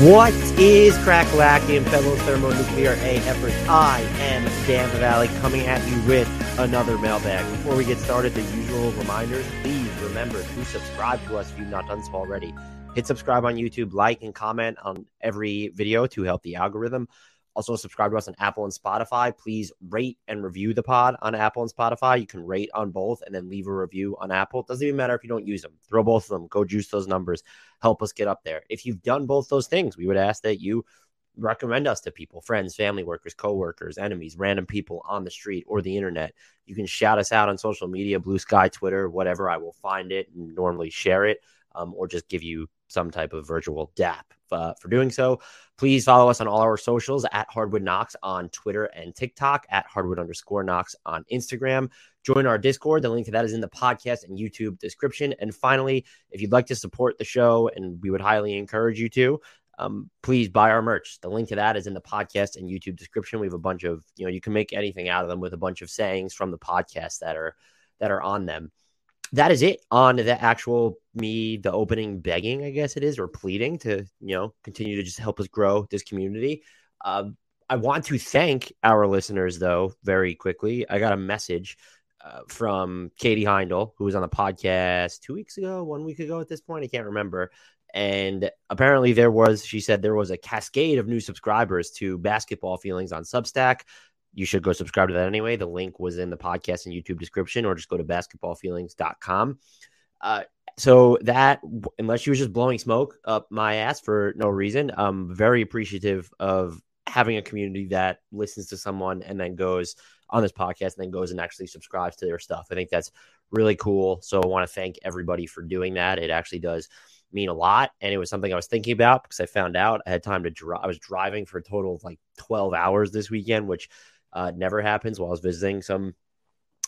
What is crack-a-lacking, fellow thermonuclear A-Effers? I am Dan Favale coming at you with another mailbag. Before we get started, the usual reminders. Please remember to subscribe to us if you've not done so already. Hit subscribe on YouTube, like and comment on every video to help the algorithm. Also, subscribe to us on Apple and Spotify. Please rate and review the pod on Apple and Spotify. You can rate on both and then leave a review on Apple. It doesn't even matter if you don't use them. Throw both of them. Go juice those numbers. Help us get up there. If you've done both those things, we would ask that you recommend us to people, friends, family workers, coworkers, enemies, random people on the street or the internet. You can shout us out on social media, Blue Sky, Twitter, whatever. I will find it and normally share it um, or just give you some type of virtual dap uh, for doing so. Please follow us on all our socials at Hardwood Knocks on Twitter and TikTok, at Hardwood underscore Knocks on Instagram. Join our Discord. The link to that is in the podcast and YouTube description. And finally, if you'd like to support the show, and we would highly encourage you to, um, please buy our merch. The link to that is in the podcast and YouTube description. We have a bunch of, you know, you can make anything out of them with a bunch of sayings from the podcast that are that are on them that is it on the actual me, the opening begging, I guess it is, or pleading to, you know, continue to just help us grow this community. Um, I want to thank our listeners, though, very quickly. I got a message uh, from Katie Heindel, who was on the podcast two weeks ago, one week ago at this point. I can't remember. And apparently, there was, she said, there was a cascade of new subscribers to Basketball Feelings on Substack you should go subscribe to that anyway. The link was in the podcast and YouTube description, or just go to basketballfeelings.com. Uh, so that, unless she was just blowing smoke up my ass for no reason, I'm very appreciative of having a community that listens to someone and then goes on this podcast and then goes and actually subscribes to their stuff. I think that's really cool. So I want to thank everybody for doing that. It actually does mean a lot. And it was something I was thinking about because I found out I had time to drive. I was driving for a total of like 12 hours this weekend, which uh, never happens while I was visiting some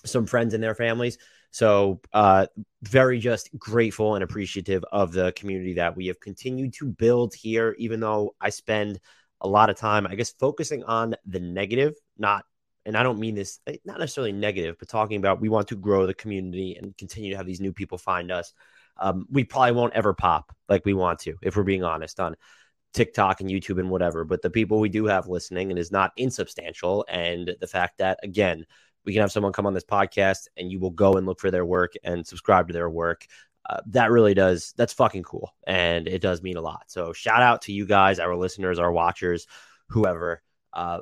some friends and their families. So uh, very just grateful and appreciative of the community that we have continued to build here, even though I spend a lot of time, I guess, focusing on the negative, not and I don't mean this eh, not necessarily negative, but talking about we want to grow the community and continue to have these new people find us. Um, we probably won't ever pop like we want to, if we're being honest, on TikTok and YouTube and whatever, but the people we do have listening and is not insubstantial. And the fact that, again, we can have someone come on this podcast and you will go and look for their work and subscribe to their work. Uh, that really does, that's fucking cool. And it does mean a lot. So shout out to you guys, our listeners, our watchers, whoever, uh,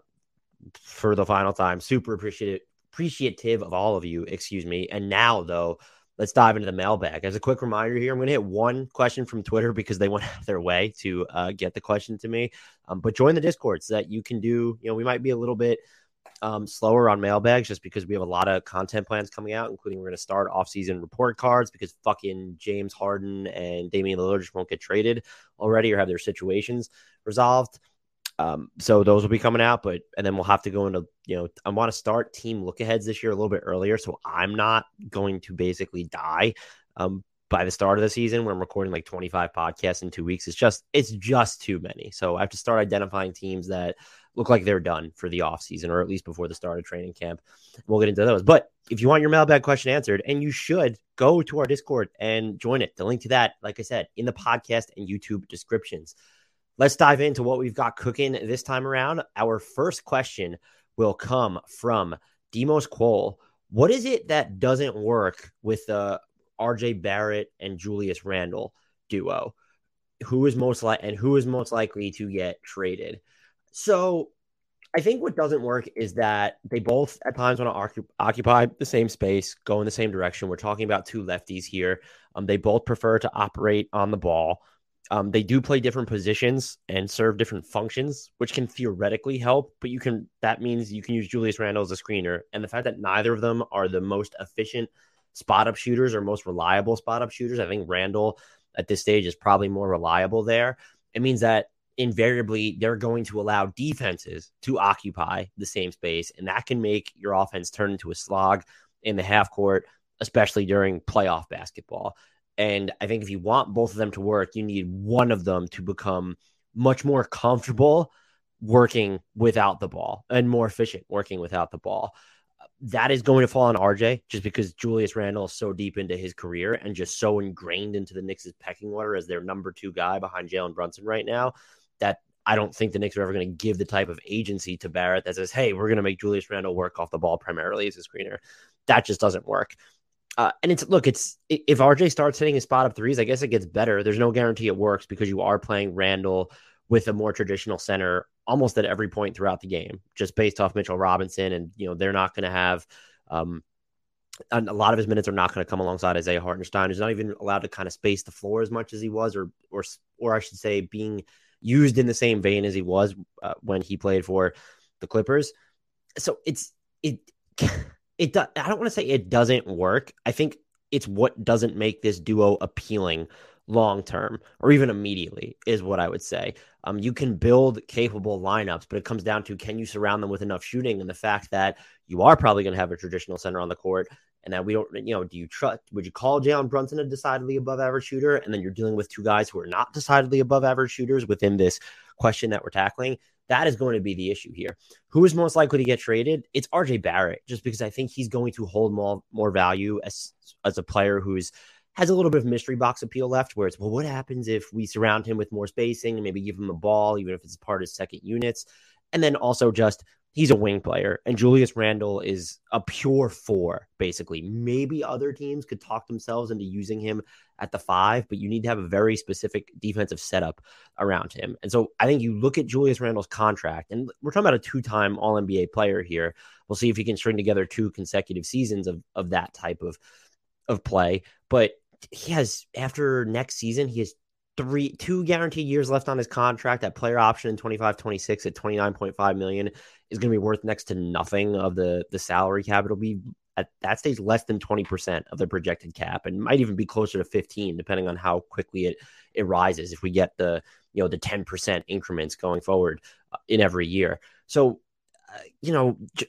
for the final time. Super appreciative, appreciative of all of you, excuse me. And now, though, let's dive into the mailbag. As a quick reminder here, I'm going to hit one question from Twitter because they went out of their way to uh, get the question to me. Um, but join the Discord so that you can do, you know, we might be a little bit um, slower on mailbags just because we have a lot of content plans coming out, including we're going to start off-season report cards because fucking James Harden and Damian Lillard just won't get traded already or have their situations resolved. Um, so those will be coming out, but and then we'll have to go into you know I want to start team look aheads this year a little bit earlier, so I'm not going to basically die um, by the start of the season when I'm recording like 25 podcasts in two weeks. It's just it's just too many. So I have to start identifying teams that look like they're done for the offseason or at least before the start of training camp. We'll get into those. But if you want your mailbag question answered, and you should go to our Discord and join it. The link to that, like I said, in the podcast and YouTube descriptions let's dive into what we've got cooking this time around. Our first question will come from Demos Quoll. What is it that doesn't work with the RJ Barrett and Julius Randle duo? Who is most like and who is most likely to get traded? So I think what doesn't work is that they both at times want to occupy the same space, go in the same direction. We're talking about two lefties here. Um, they both prefer to operate on the ball. Um, they do play different positions and serve different functions, which can theoretically help. But you can that means you can use Julius Randle as a screener, and the fact that neither of them are the most efficient spot up shooters or most reliable spot up shooters, I think Randle at this stage is probably more reliable there. It means that invariably they're going to allow defenses to occupy the same space, and that can make your offense turn into a slog in the half court, especially during playoff basketball. And I think if you want both of them to work, you need one of them to become much more comfortable working without the ball and more efficient working without the ball. That is going to fall on RJ just because Julius Randle is so deep into his career and just so ingrained into the Knicks' pecking order as their number two guy behind Jalen Brunson right now that I don't think the Knicks are ever going to give the type of agency to Barrett that says, hey, we're going to make Julius Randle work off the ball primarily as a screener. That just doesn't work. Uh, and it's look, it's if RJ starts hitting his spot up threes, I guess it gets better. There's no guarantee it works because you are playing Randle with a more traditional center almost at every point throughout the game, just based off Mitchell Robinson, and you know they're not going to have. Um, a lot of his minutes are not going to come alongside Isaiah Hartenstein, who's not even allowed to kind of space the floor as much as he was, or or or I should say, being used in the same vein as he was uh, when he played for the Clippers. So it's it. it do, I don't want to say it doesn't work. I think it's what doesn't make this duo appealing long term or even immediately is what I would say. Um, you can build capable lineups, but it comes down to can you surround them with enough shooting and the fact that you are probably going to have a traditional center on the court and that we don't, you know, do you trust, would you call Jalen Brunson a decidedly above average shooter? And then you're dealing with two guys who are not decidedly above average shooters within this question that we're tackling. That is going to be the issue here. Who is most likely to get traded? It's RJ Barrett, just because I think he's going to hold more more value as as a player who's has a little bit of mystery box appeal left, where it's well, what happens if we surround him with more spacing and maybe give him the ball, even if it's part of second units, and then also just he's a wing player, and Julius Randle is a pure four, basically. Maybe other teams could talk themselves into using him at the five, but you need to have a very specific defensive setup around him. And so I think you look at Julius Randle's contract, and we're talking about a two time All NBA player here. We'll see if he can string together two consecutive seasons of, of that type of, of play. But he has, after next season, he has three two guaranteed years left on his contract that player option in 25 26 at 29.5 million is going to be worth next to nothing of the the salary cap. It'll be at that stage less than 20% of the projected cap and might even be closer to 15 depending on how quickly it it rises if we get the you know the 10% increments going forward uh, in every year. So uh, you know j-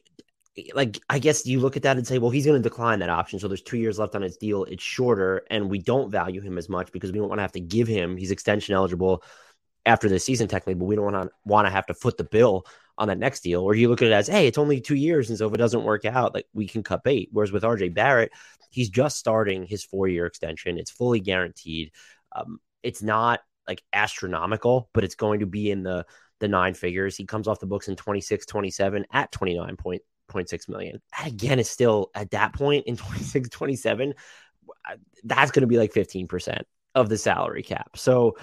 like I guess you look at that and say, well, he's going to decline that option. So there's two years left on his deal. It's shorter, and we don't value him as much because we don't want to have to give him. He's extension eligible after the season, technically, but we don't want to want to have to foot the bill on that next deal, or you look at it as, hey, it's only two years, and so if it doesn't work out, like we can cut bait. Whereas with RJ Barrett, he's just starting his four year extension. It's fully guaranteed. Um, it's not like astronomical, but it's going to be in the the nine figures. He comes off the books in 26, 27 at 29.6 million. That again is still at that point in 26, 27. That's going to be like 15% of the salary cap. So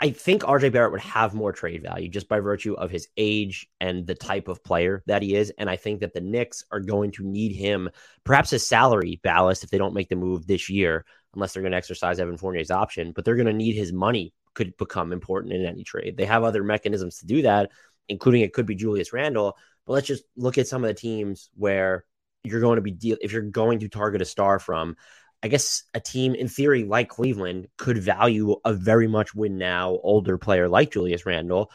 I think RJ Barrett would have more trade value just by virtue of his age and the type of player that he is. And I think that the Knicks are going to need him, perhaps a salary ballast if they don't make the move this year, unless they're going to exercise Evan Fournier's option. But they're going to need his money could become important in any trade. They have other mechanisms to do that, including it could be Julius Randle. But let's just look at some of the teams where you're going to be deal if you're going to target a star from. I guess a team in theory like Cleveland could value a very much win now older player like Julius Randle,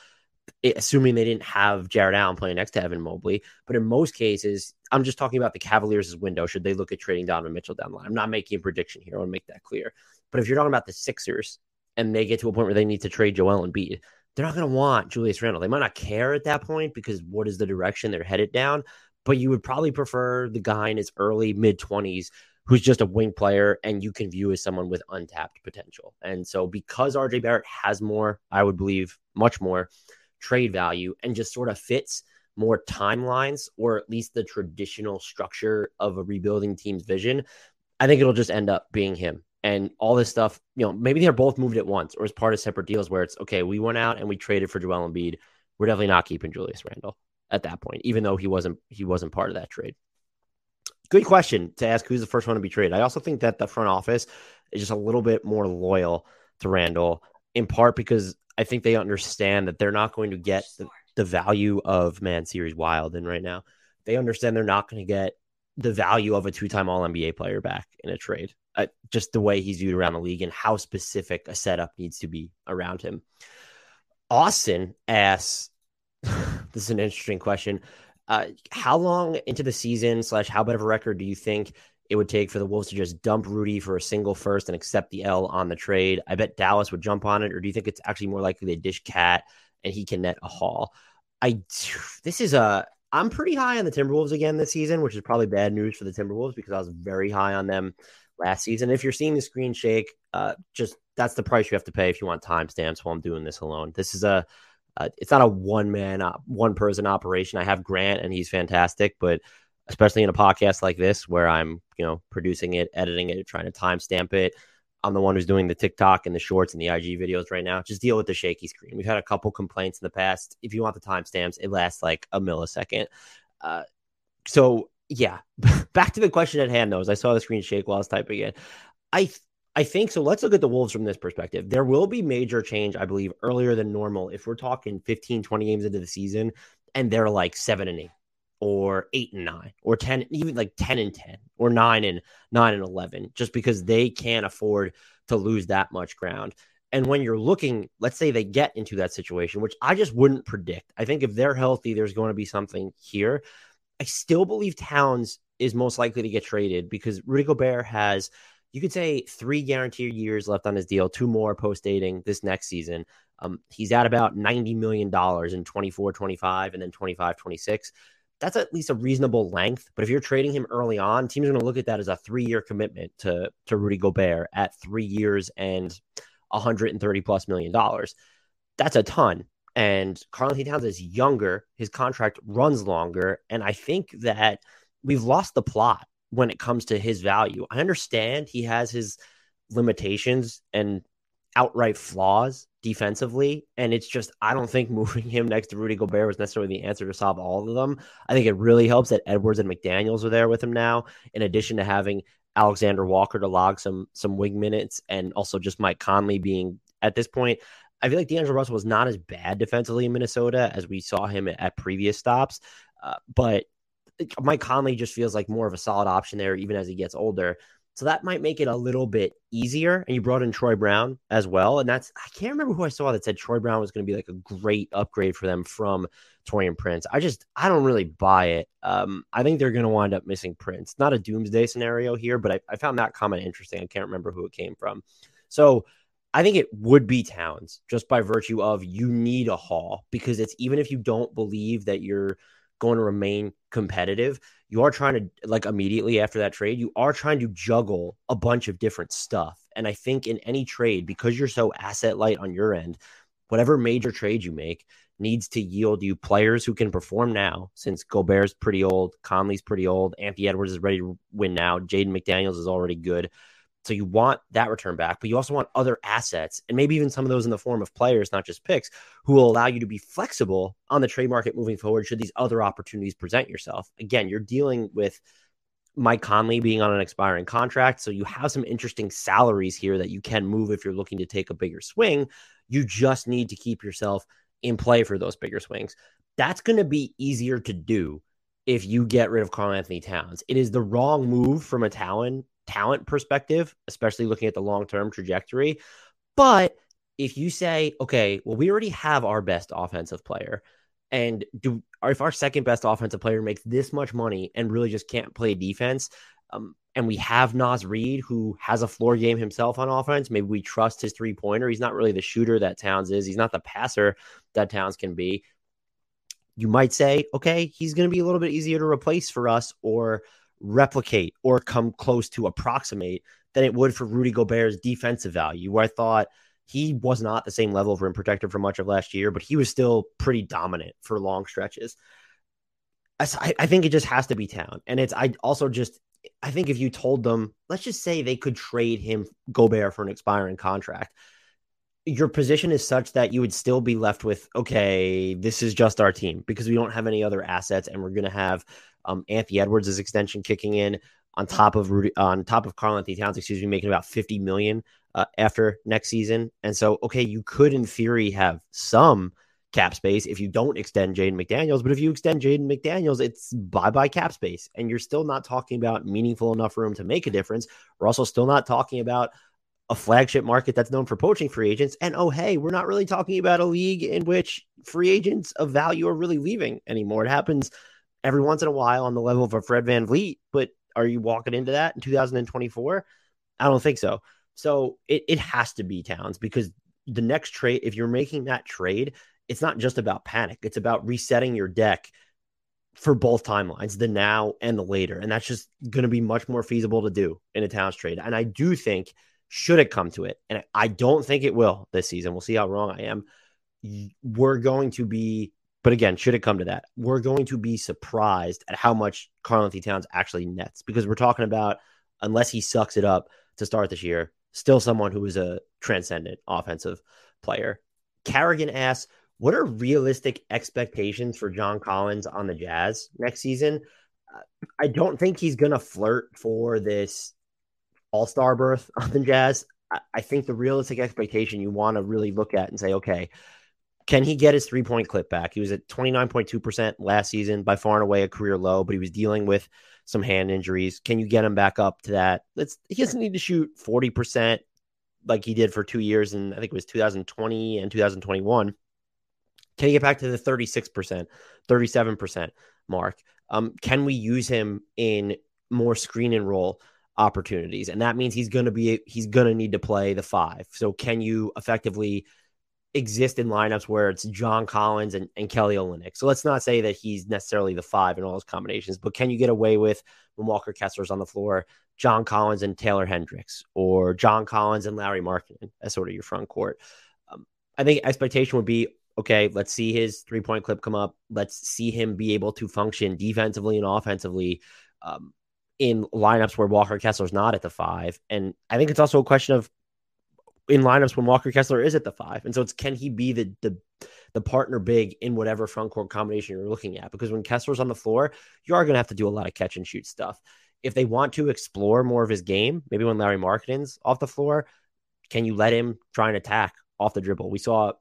assuming they didn't have Jarrett Allen playing next to Evan Mobley. But in most cases, I'm just talking about the Cavaliers' window. Should they look at trading Donovan Mitchell down the line? I'm not making a prediction here. I want to make that clear. But if you're talking about the Sixers and they get to a point where they need to trade Joel Embiid, they're not going to want Julius Randle. They might not care at that point because what is the direction they're headed down? But you would probably prefer the guy in his early mid 20s who's just a wing player and you can view as someone with untapped potential. And so because RJ Barrett has more, I would believe much more trade value and just sort of fits more timelines or at least the traditional structure of a rebuilding team's vision, I think it'll just end up being him. And all this stuff, you know, maybe they're both moved at once or as part of separate deals where it's okay, we went out and we traded for Joel Embiid. We're definitely not keeping Julius Randle at that point, even though he wasn't he wasn't part of that trade. Good question to ask who's the first one to be traded. I also think that the front office is just a little bit more loyal to Randle, in part because I think they understand that they're not going to get the, the value of man series wild in right now. They understand they're not going to get the value of a two-time All NBA player back in a trade. Uh, just the way he's viewed around the league and how specific a setup needs to be around him. Austin asks, this is an interesting question. Uh, how long into the season slash how bad of a record do you think it would take for the Wolves to just dump Rudy for a single first and accept the L on the trade? I bet Dallas would jump on it, or do you think it's actually more likely they dish KAT and he can net a haul? I this is a I'm pretty high on the Timberwolves again this season, which is probably bad news for the Timberwolves because I was very high on them last season. If you're seeing the screen shake, uh, just that's the price you have to pay if you want timestamps while I'm doing this alone. This is a uh, it's not a one man, uh, one person operation. I have Grant and he's fantastic, but especially in a podcast like this where I'm, you know, producing it, editing it, trying to timestamp it. I'm the one who's doing the TikTok and the shorts and the IG videos right now. Just deal with the shaky screen. We've had a couple complaints in the past. If you want the timestamps, it lasts like a millisecond. Uh, so yeah, back to the question at hand though, as I saw the screen shake while I was typing it. I I think so. Let's look at the Wolves from this perspective. There will be major change, I believe, earlier than normal. If we're talking 15, 20 games into the season and they're like seven and eight or eight and nine or 10, even like 10 and 10 or nine and nine and 11, just because they can't afford to lose that much ground. And when you're looking, let's say they get into that situation, which I just wouldn't predict. I think if they're healthy, there's going to be something here. I still believe Towns is most likely to get traded because Rudy Gobert has – you could say three guaranteed years left on his deal, two more post dating this next season. Um, he's at about $90 million in 24 25 and then 25 26. That's at least a reasonable length. But if you're trading him early on, teams are going to look at that as a three year commitment to, to Rudy Gobert at three years and 130 plus million dollars. That's a ton. And Karl-Anthony Towns is younger, his contract runs longer. And I think that we've lost the plot when it comes to his value. I understand he has his limitations and outright flaws defensively. And it's just, I don't think moving him next to Rudy Gobert was necessarily the answer to solve all of them. I think it really helps that Edwards and McDaniels are there with him now, in addition to having Alexander Walker to log some some wing minutes and also just Mike Conley being at this point. I feel like D'Angelo Russell was not as bad defensively in Minnesota as we saw him at previous stops. Uh, but Mike Conley just feels like more of a solid option there, even as he gets older. So that might make it a little bit easier. And you brought in Troy Brown as well. And that's, I can't remember who I saw that said Troy Brown was going to be like a great upgrade for them from Taurean Prince. I just, I don't really buy it. Um, I think they're going to wind up missing Prince. Not a doomsday scenario here, but I, I found that comment interesting. I can't remember who it came from. So I think it would be Towns just by virtue of you need a haul because it's even if you don't believe that you're going to remain competitive, you are trying to like immediately after that trade, you are trying to juggle a bunch of different stuff. And I think in any trade, because you're so asset light on your end, whatever major trade you make needs to yield you players who can perform now, since Gobert's pretty old, Conley's pretty old, Anthony Edwards is ready to win now, Jaden McDaniels is already good. So you want that return back, but you also want other assets and maybe even some of those in the form of players, not just picks, who will allow you to be flexible on the trade market moving forward should these other opportunities present yourself. Again, you're dealing with Mike Conley being on an expiring contract, so you have some interesting salaries here that you can move if you're looking to take a bigger swing. You just need to keep yourself in play for those bigger swings. That's going to be easier to do if you get rid of Karl-Anthony Towns. It is the wrong move from a talent talent perspective, especially looking at the long term trajectory. But if you say, okay, well, we already have our best offensive player, and do if our second best offensive player makes this much money and really just can't play defense, um, and we have Naz Reid who has a floor game himself on offense, maybe we trust his three pointer. He's not really the shooter that Towns is. He's not the passer that Towns can be. You might say, okay, he's going to be a little bit easier to replace for us, or replicate or come close to approximate than it would for Rudy Gobert's defensive value, where I thought he was not the same level of rim protector for much of last year, but he was still pretty dominant for long stretches. I, I think it just has to be Town. And it's, I also just, I think if you told them, let's just say they could trade him Gobert for an expiring contract, your position is such that you would still be left with, okay, this is just our team because we don't have any other assets and we're going to have um, Anthony Edwards' extension kicking in on top of Rudy, on top of Karl-Anthony Towns, excuse me, making about 50 million uh, after next season. And so, okay, you could in theory have some cap space if you don't extend Jaden McDaniels, but if you extend Jaden McDaniels, it's bye bye cap space. And you're still not talking about meaningful enough room to make a difference. We're also still not talking about a flagship market that's known for poaching free agents. And oh, hey, we're not really talking about a league in which free agents of value are really leaving anymore. It happens every once in a while on the level of a Fred VanVleet, but are you walking into that in 2024? I don't think so. So it, it has to be Towns because the next trade, if you're making that trade, it's not just about panic. It's about resetting your deck for both timelines, the now and the later. And that's just going to be much more feasible to do in a Towns trade. And I do think, should it come to it, and I don't think it will this season, we'll see how wrong I am. We're going to be but again, should it come to that, we're going to be surprised at how much Karl-Anthony Towns actually nets because we're talking about, unless he sucks it up to start this year, still someone who is a transcendent offensive player. Carrigan asks, what are realistic expectations for John Collins on the Jazz next season? I don't think he's going to flirt for this all star berth on the Jazz. I think the realistic expectation you want to really look at and say, okay, can he get his three point clip back? He was at 29.2% last season, by far and away a career low, but he was dealing with some hand injuries. Can you get him back up to that? Let's he doesn't need to shoot 40% like he did for two years, and I think it was 2020 and 2021. Can he get back to the 36%, 37% mark? Um, can we use him in more screen and roll opportunities? And that means he's gonna be he's gonna need to play the five. So can you effectively exist in lineups where it's John Collins and, and Kelly Olynyk. So let's not say that he's necessarily the five in all those combinations, but can you get away with when Walker Kessler's on the floor, John Collins and Taylor Hendricks, or John Collins and Lauri Markkanen as sort of your front court? Um, I think expectation would be okay, let's see his three point clip come up. Let's see him be able to function defensively and offensively. Um, in lineups where Walker Kessler's not at the five. And I think it's also a question of in lineups when Walker Kessler is at the five. And so it's can he be the the the partner big in whatever front court combination you're looking at? Because when Kessler's on the floor, you are going to have to do a lot of catch and shoot stuff. If they want to explore more of his game, maybe when Lauri Markkanen's off the floor, can you let him try and attack off the dribble? We saw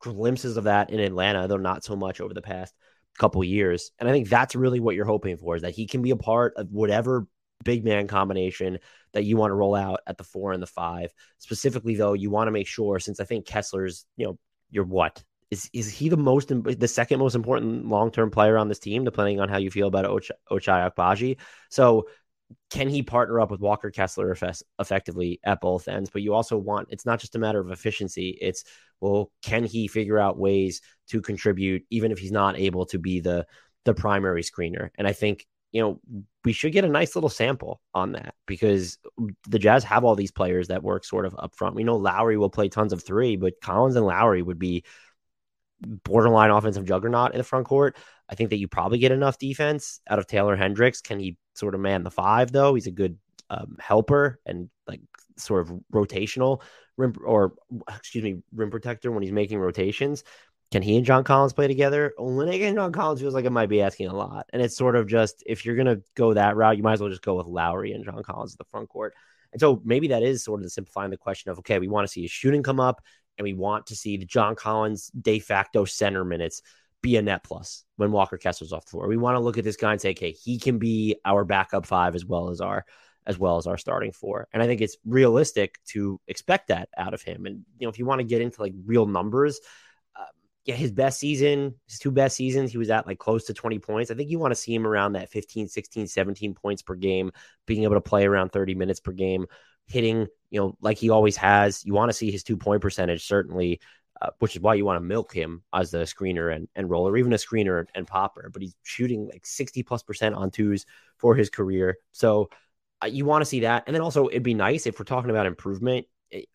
glimpses of that in Atlanta, though not so much over the past couple years. And I think that's really what you're hoping for is that he can be a part of whatever big man combination that you want to roll out at the four and the five. Specifically, though, you want to make sure since I think Kessler's, you know, you're what is is he the most the second most important long term player on this team, depending on how you feel about Ochai, Ochai Agbaji. So can he partner up with Walker Kessler effectively at both ends? But you also want it's not just a matter of efficiency. It's well, can he figure out ways to contribute even if he's not able to be the the primary screener? And I think you know, we should get a nice little sample on that because the Jazz have all these players that work sort of up front. We know Lauri will play tons of three, but Collins and Lauri would be borderline offensive juggernaut in the front court. I think that you probably get enough defense out of Taylor Hendricks. Can he sort of man the five though? He's a good um, helper and like sort of rotational rim or excuse me rim protector when he's making rotations. Can he and John Collins play together? Olynyk and John Collins feels like it might be asking a lot. And it's sort of just if you're gonna go that route, you might as well just go with Lauri and John Collins at the front court. And so maybe that is sort of the simplifying the question of okay, we want to see his shooting come up, and we want to see the John Collins de facto center minutes be a net plus when Walker Kessler's off the floor. We want to look at this guy and say, okay, he can be our backup five as well as our as well as our starting four. And I think it's realistic to expect that out of him. And you know, if you want to get into like real numbers, yeah, his best season, his two best seasons, he was at like close to 20 points. I think you want to see him around that 15, 16, 17 points per game, being able to play around 30 minutes per game, hitting, you know, like he always has. You want to see his two point percentage certainly uh, which is why you want to milk him as a screener and, and roller, even a screener and popper. But he's shooting like 60 plus percent on twos for his career. So uh, you want to see that. And then also, it'd be nice if we're talking about improvement.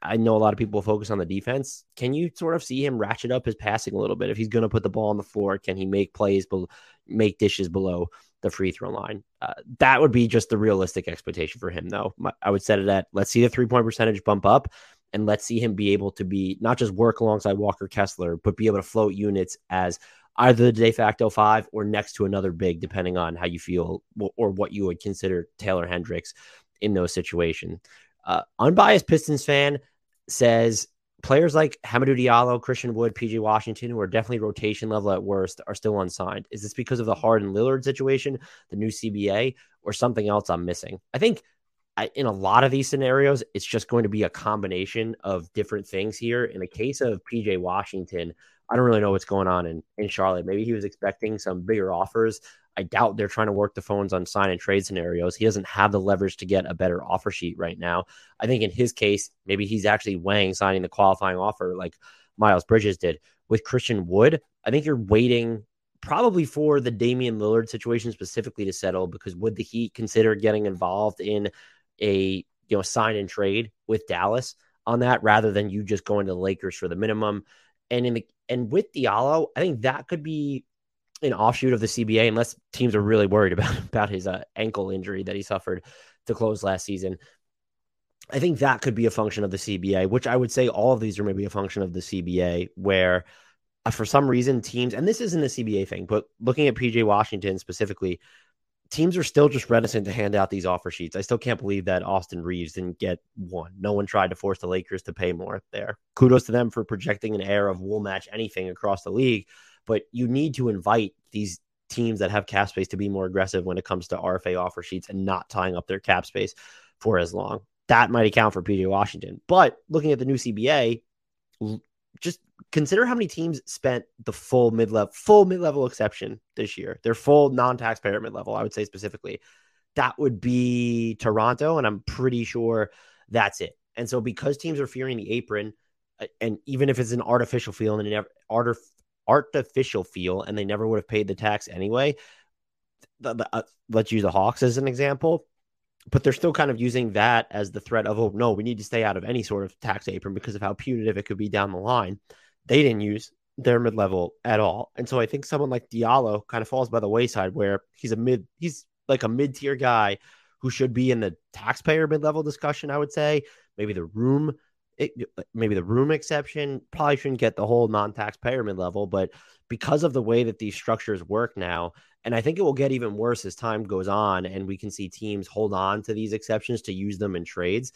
I know a lot of people focus on the defense. Can you sort of see him ratchet up his passing a little bit? If he's going to put the ball on the floor, can he make plays, be- make dishes below the free throw line? Uh, that would be just the realistic expectation for him, though. I would set it at let's see the three point percentage bump up and let's see him be able to be not just work alongside Walker Kessler, but be able to float units as either the de facto five or next to another big, depending on how you feel or what you would consider Taylor Hendricks in those situations. Uh, unbiased Pistons fan says players like Hamidou Diallo, Christian Wood, PJ Washington, who are definitely rotation level at worst, are still unsigned. Is this because of the Harden Lillard situation, the new CBA, or something else I'm missing? I think I, in a lot of these scenarios, it's just going to be a combination of different things here. In the case of PJ Washington, I don't really know what's going on in, in Charlotte. Maybe he was expecting some bigger offers. I doubt they're trying to work the phones on sign and trade scenarios. He doesn't have the leverage to get a better offer sheet right now. I think in his case, maybe he's actually weighing signing the qualifying offer like Miles Bridges did. With Christian Wood, I think you're waiting probably for the Damian Lillard situation specifically to settle because would the Heat consider getting involved in a you know sign and trade with Dallas on that rather than you just going to the Lakers for the minimum. And in the and with Diallo, I think that could be an offshoot of the CBA unless teams are really worried about about his uh, ankle injury that he suffered to close last season. I think that could be a function of the CBA, which I would say all of these are maybe a function of the CBA, where uh, for some reason teams, and this isn't a CBA thing, but looking at PJ Washington specifically, teams are still just reticent to hand out these offer sheets. I still can't believe that Austin Reaves didn't get one. No one tried to force the Lakers to pay more there. Kudos to them for projecting an air of we'll match anything across the league, but you need to invite these teams that have cap space to be more aggressive when it comes to RFA offer sheets and not tying up their cap space for as long. That might account for PJ Washington. But looking at the new CBA, just consider how many teams spent the full mid level full mid level exception this year. Their full non taxpayer mid level, I would say specifically. That would be Toronto, and I'm pretty sure that's it. And so because teams are fearing the apron, uh, and even if it's an artificial feel and an art, artificial feel, and they never would have paid the tax anyway. The, the, uh, let's use the Hawks as an example but they're still kind of using that as the threat of, oh, no, we need to stay out of any sort of tax apron because of how punitive it could be down the line. They didn't use their mid level at all. And so I think someone like Diallo kind of falls by the wayside where he's a mid, he's like a mid tier guy who should be in the taxpayer mid level discussion, I would say. Maybe the room, eh, it, uh, maybe the room exception probably shouldn't get the whole non taxpayer mid level, but because of the way that these structures work now, and I think it will get even worse as time goes on and we can see teams hold on to these exceptions to use them in trades.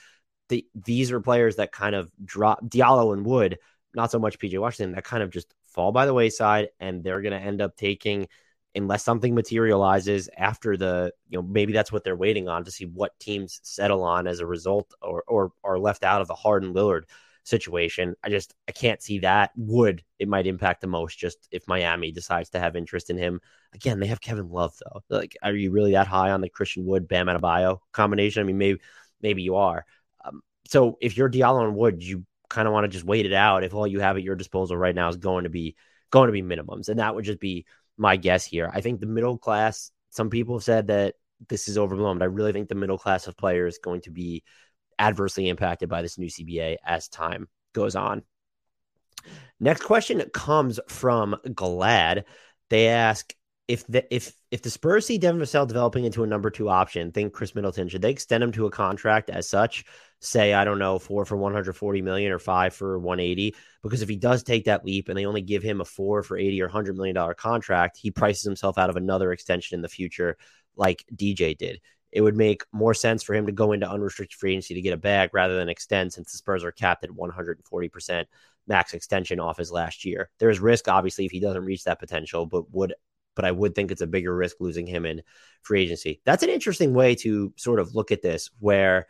The, these are players that kind of drop Diallo and Wood, not so much PJ Washington, that kind of just fall by the wayside and they're going to end up taking unless something materializes after the you know maybe that's what they're waiting on to see what teams settle on as a result or or are left out of the Harden Lillard situation. I just I can't see that. Would it might impact the most just if Miami decides to have interest in him. Again, they have Kevin Love though. Like, are you really that high on the Christian Wood Bam Adebayo combination? I mean, maybe maybe you are. Um, so if you're Diallo and Wood, you kind of want to just wait it out. If all you have at your disposal right now is going to be going to be minimums, and that would just be my guess here. I think the middle class. Some people have said that this is overblown, but I really think the middle class of players going to be adversely impacted by this new CBA as time goes on. Next question comes from Glad. They ask if the if if the Spurs see Devin Vassell developing into a number two option, think Khris Middleton should they extend him to a contract as such? Say I don't know four for 140 million or five for 180. Because if he does take that leap and they only give him a four for 80 or 100 million dollar contract, he prices himself out of another extension in the future, like DJ did it would make more sense for him to go into unrestricted free agency to get a bag rather than extend since the Spurs are capped at 140% max extension off his last year. There's risk, obviously, if he doesn't reach that potential, but would but I would think it's a bigger risk losing him in free agency. That's an interesting way to sort of look at this, where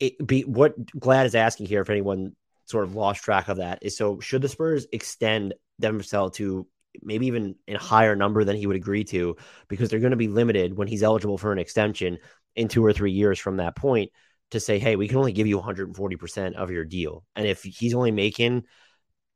it be what Glad is asking here, if anyone sort of lost track of that, is so should the Spurs extend Devin Vassell to maybe even a higher number than he would agree to because they're going to be limited when he's eligible for an extension in two or three years from that point to say, hey, we can only give you 140% of your deal. And if he's only making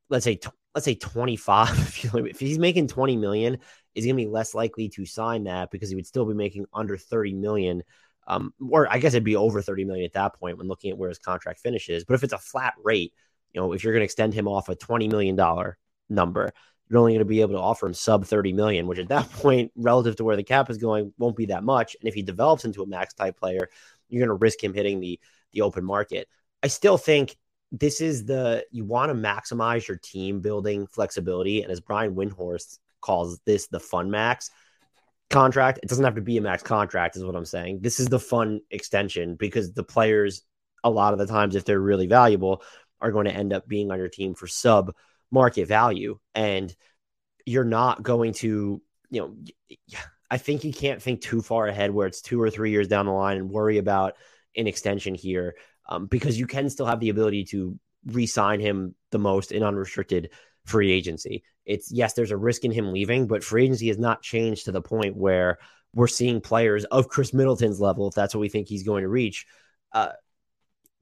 let's say let's say 25 if he's making 20 million is going to be less likely to sign that because he would still be making under 30 million um, or I guess it'd be over 30 million at that point when looking at where his contract finishes. But if it's a flat rate, you know, if you're going to extend him off a 20 million dollar number, you're only going to be able to offer him sub 30 million, which at that point, relative to where the cap is going, won't be that much. And if he develops into a max type player, you're going to risk him hitting the the open market. I still think this is the you want to maximize your team building flexibility, and as Brian Windhorst calls this, the fun max contract. It doesn't have to be a max contract, is what I'm saying. This is the fun extension because the players, a lot of the times, if they're really valuable, are going to end up being on your team for sub market value. And you're not going to, you know, I think you can't think too far ahead where it's two or three years down the line and worry about an extension here um, because you can still have the ability to re sign him the most in unrestricted free agency. It's yes, there's a risk in him leaving, but free agency has not changed to the point where we're seeing players of Khris Middleton's level, if that's what we think he's going to reach. Uh,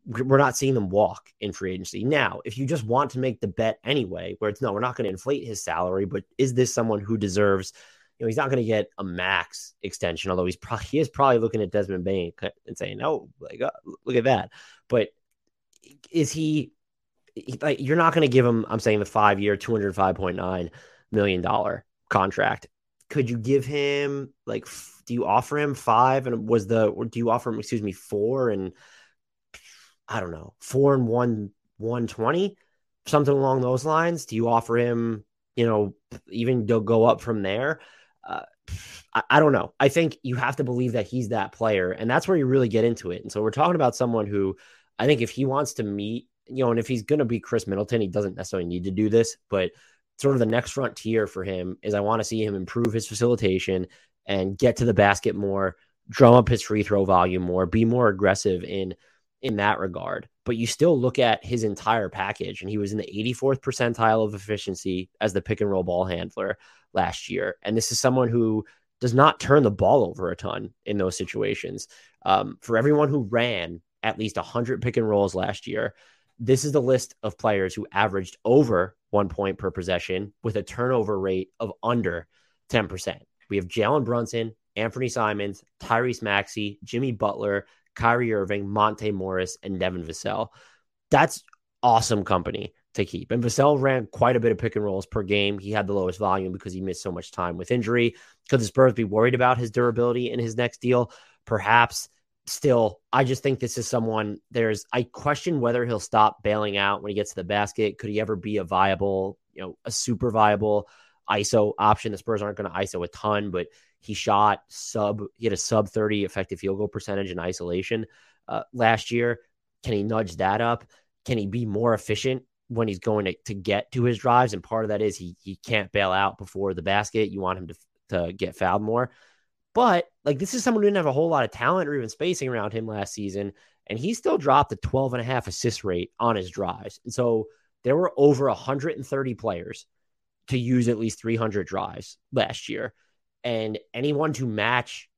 we're not seeing them walk in free agency. Now, if you just want to make the bet anyway, where it's no, we're not going to inflate his salary, but is this someone who deserves, you know, he's not going to get a max extension, although he's probably he is probably looking at Desmond Bane and saying, "Oh, like uh, look at that." But is he like you're not going to give him i'm saying the five year 205.9 million dollar contract. Could you give him like do you offer him five and was the or do you offer him excuse me four and i don't know four and one 120 something along those lines? Do you offer him you know even go up from there uh, I, I don't know i think you have to believe that he's that player and that's where you really get into it and so we're talking about someone who i think if he wants to meet you know, and if he's going to be Khris Middleton, he doesn't necessarily need to do this, but sort of the next frontier for him is I want to see him improve his facilitation and get to the basket more, drum up his free throw volume more, be more aggressive in in that regard. But you still look at his entire package, and he was in the 84th percentile of efficiency as the pick and roll ball handler last year. And this is someone who does not turn the ball over a ton in those situations. Um, for everyone who ran at least 100 pick and rolls last year, this is the list of players who averaged over one point per possession with a turnover rate of under 10%. We have Jalen Brunson, Anfernee Simons, Tyrese Maxey, Jimmy Butler, Kyrie Irving, Monte Morris, and Devin Vassell. That's awesome company to keep. And Vassell ran quite a bit of pick and rolls per game. He had the lowest volume because he missed so much time with injury. Could the Spurs be worried about his durability in his next deal? Perhaps still, I just think this is someone there's I question whether he'll stop bailing out when he gets to the basket. Could he ever be a viable, you know, a super viable ISO option? The Spurs aren't going to ISO a ton, but he shot sub, he had a sub 30 effective field goal percentage in isolation uh, last year. Can he nudge that up? Can he be more efficient when he's going to, to get to his drives? And part of that is he he can't bail out before the basket. You want him to to get fouled more. But like this is someone who didn't have a whole lot of talent or even spacing around him last season. And he still dropped a 12 and a half assist rate on his drives. And so there were over 130 players to use at least 300 drives last year. And anyone to match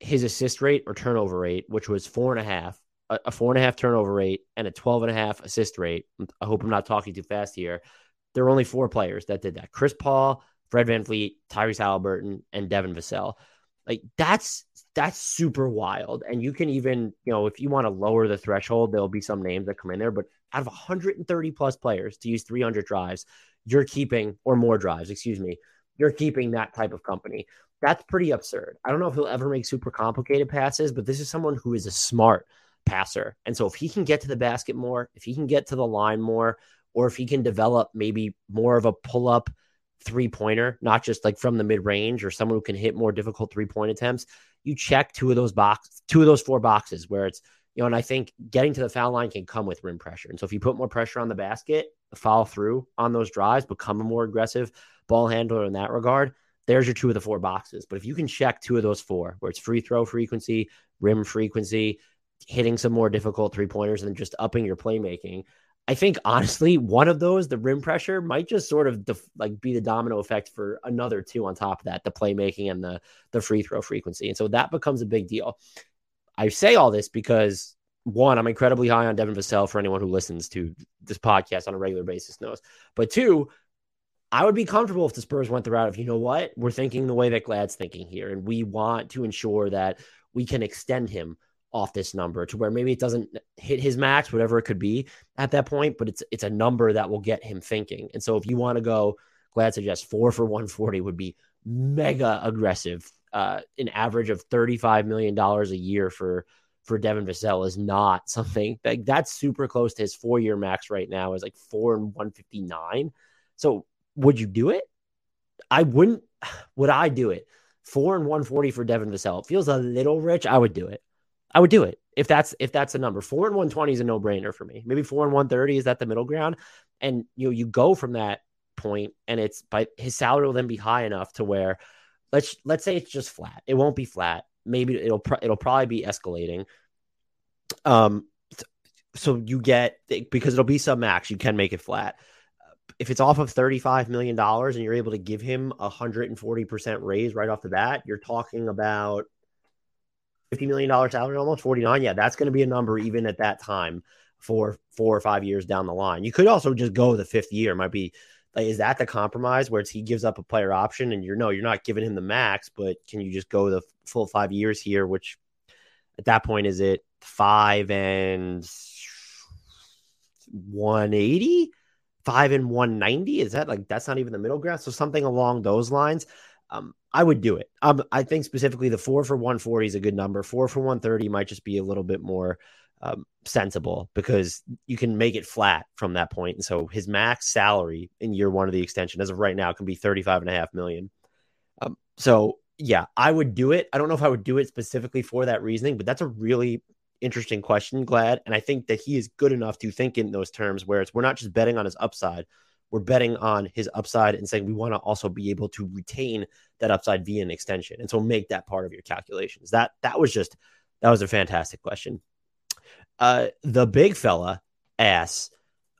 his assist rate or turnover rate, which was four and a half, a four and a half turnover rate and a 12 and a half assist rate. I hope I'm not talking too fast here. There were only four players that did that Chris Paul, Fred VanVleet, Tyrese Haliburton, and Devin Vassell. Like that's that's super wild. And you can even, you know, if you want to lower the threshold, there'll be some names that come in there. But out of 130 plus players to use 300 drives, you're keeping, or more drives, excuse me, you're keeping that type of company. That's pretty absurd. I don't know if he'll ever make super complicated passes, but this is someone who is a smart passer. And so if he can get to the basket more, if he can get to the line more, or if he can develop maybe more of a pull up three pointer, not just like from the mid range or someone who can hit more difficult three point attempts, you check two of those box, two of those four boxes where it's, you know, and I think getting to the foul line can come with rim pressure. And so if you put more pressure on the basket, follow through on those drives, become a more aggressive ball handler in that regard, there's your two of the four boxes. But if you can check two of those four, where it's free throw frequency, rim frequency, hitting some more difficult three pointers, and just upping your playmaking, I think honestly, one of those, the rim pressure, might just sort of def- like be the domino effect for another two on top of that, the playmaking and the the free throw frequency, and so that becomes a big deal. I say all this because one, I'm incredibly high on Devin Vassell for anyone who listens to this podcast on a regular basis knows. But two, I would be comfortable if the Spurs went the route of, you know what, we're thinking the way that Glad's thinking here, and we want to ensure that we can extend him off this number to where maybe it doesn't hit his max, whatever it could be at that point, but it's it's a number that will get him thinking. And so if you want to go, Glad suggests four for 140 would be mega aggressive. Uh, an average of $35 million a year for for Devin Vassell is not something like that's super close to his four year max right now is like four and 159. So would you do it? I wouldn't. Would I do it? Four and 140 for Devin Vassell. It feels a little rich. I would do it. I would do it if that's if that's a number. Four and 120 is a no brainer for me. Maybe four and 130 is that the middle ground, and you know you go from that point, and it's by his salary will then be high enough to where let's let's say it's just flat. It won't be flat. Maybe it'll it'll probably be escalating. Um, so you get because it'll be sub max. You can make it flat if it's off of $35 million and you're able to give him a 140% raise right off the bat, you're talking about $50 million salary, almost 49. Yeah, that's going to be a number even at that time for four or five years down the line. You could also just go the fifth year. Might be like, is that the compromise where he gives up a player option and you're no, you're not giving him the max, but can you just go the full five years here? Which at that point is it five and 180? Five and 190. Is that like that's not even the middle ground? So something along those lines. Um, I would do it. Um, I think specifically the four for 140 is a good number. Four for 130 might just be a little bit more um, sensible because you can make it flat from that point. And so his max salary in year one of the extension, as of right now, can be 35 and a half million. Um, so yeah, I would do it. I don't know if I would do it specifically for that reasoning, but that's a really interesting question, Glad. And I think that he is good enough to think in those terms where it's we're not just betting on his upside, we're betting on his upside and saying we want to also be able to retain that upside via an extension. And so make that part of your calculations. That that was just that was a fantastic question. Uh the big fella asks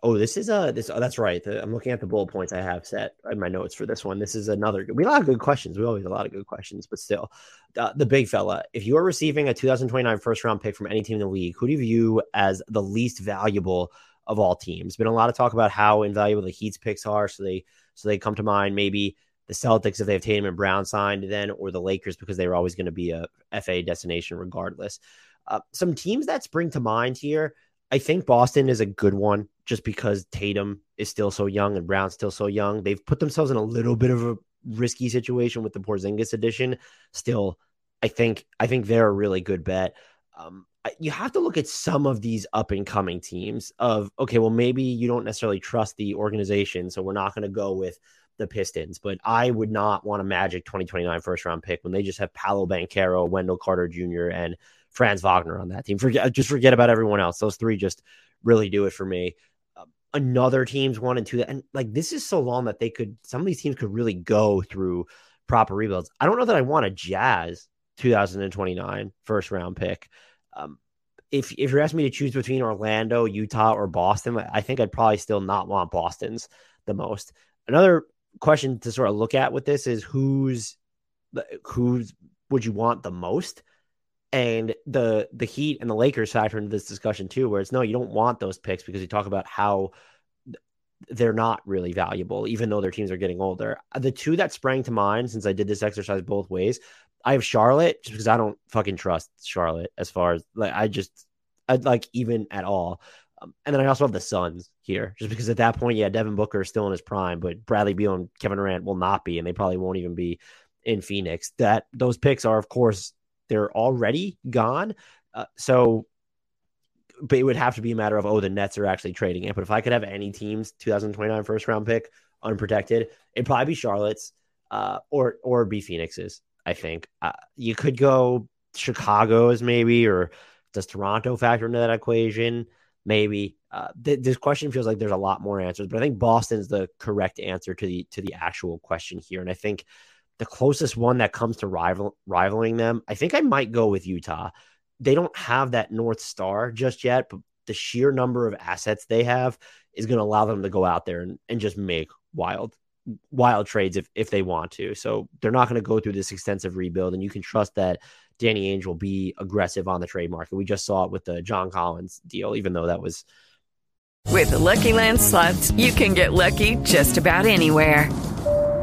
Oh, this is a this. Oh, that's right. I'm looking at the bullet points I have set in my notes for this one. This is another. We have a lot of good questions. We always have a lot of good questions, but still, uh, the big fella. If you are receiving a 2029 first round pick from any team in the league, who do you view as the least valuable of all teams? Been a lot of talk about how invaluable the Heat's picks are, so they so they come to mind. Maybe the Celtics if they have Tatum and Brown signed, then or the Lakers because they were always going to be a FA destination regardless. Uh, some teams that spring to mind here. I think Boston is a good one just because Tatum is still so young and Brown's still so young. They've put themselves in a little bit of a risky situation with the Porzingis addition. Still, I think I think they're a really good bet. Um, you have to look at some of these up and coming teams of okay, well maybe you don't necessarily trust the organization, so we're not going to go with the Pistons. But I would not want a Magic 2029 first round pick when they just have Paolo Banchero, Wendell Carter Jr., and Franz Wagner on that team. Forget just forget about everyone else. Those three just really do it for me another team's one and two. And like this is so long that they could some of these teams could really go through proper rebuilds. I don't know that I want a Jazz 2029 first round pick. Um, if if you're asking me to choose between Orlando, Utah, or Boston, I think I'd probably still not want Boston's the most. Another question to sort of look at with this is who's who's would you want the most? And the the Heat and the Lakers factor into this discussion too, where it's no, you don't want those picks because you talk about how they're not really valuable, even though their teams are getting older. The two that sprang to mind since I did this exercise both ways, I have Charlotte just because I don't fucking trust Charlotte as far as like I just I'd like even at all. Um, and then I also have the Suns here, just because at that point, yeah, Devin Booker is still in his prime, but Bradley Beal and Kevin Durant will not be, and they probably won't even be in Phoenix. That those picks are, of course, they're already gone. Uh, so, but it would have to be a matter of, oh, the Nets are actually trading it. But if I could have any teams 2029 first round pick unprotected, it'd probably be Charlotte's uh, or or be Phoenix's. I think uh, you could go Chicago's maybe, or does Toronto factor into that equation? Maybe. Uh, th- this question feels like there's a lot more answers, but I think Boston's the correct answer to the to the actual question here, and I think the closest one that comes to rival rivaling them, I think I might go with Utah. They don't have that North Star just yet, but the sheer number of assets they have is going to allow them to go out there and, and just make wild wild trades if, if they want to. So they're not going to go through this extensive rebuild. And you can trust that Danny Ainge will be aggressive on the trade market. We just saw it with the John Collins deal, even though that was. With the Lucky Land slots, you can get lucky just about anywhere.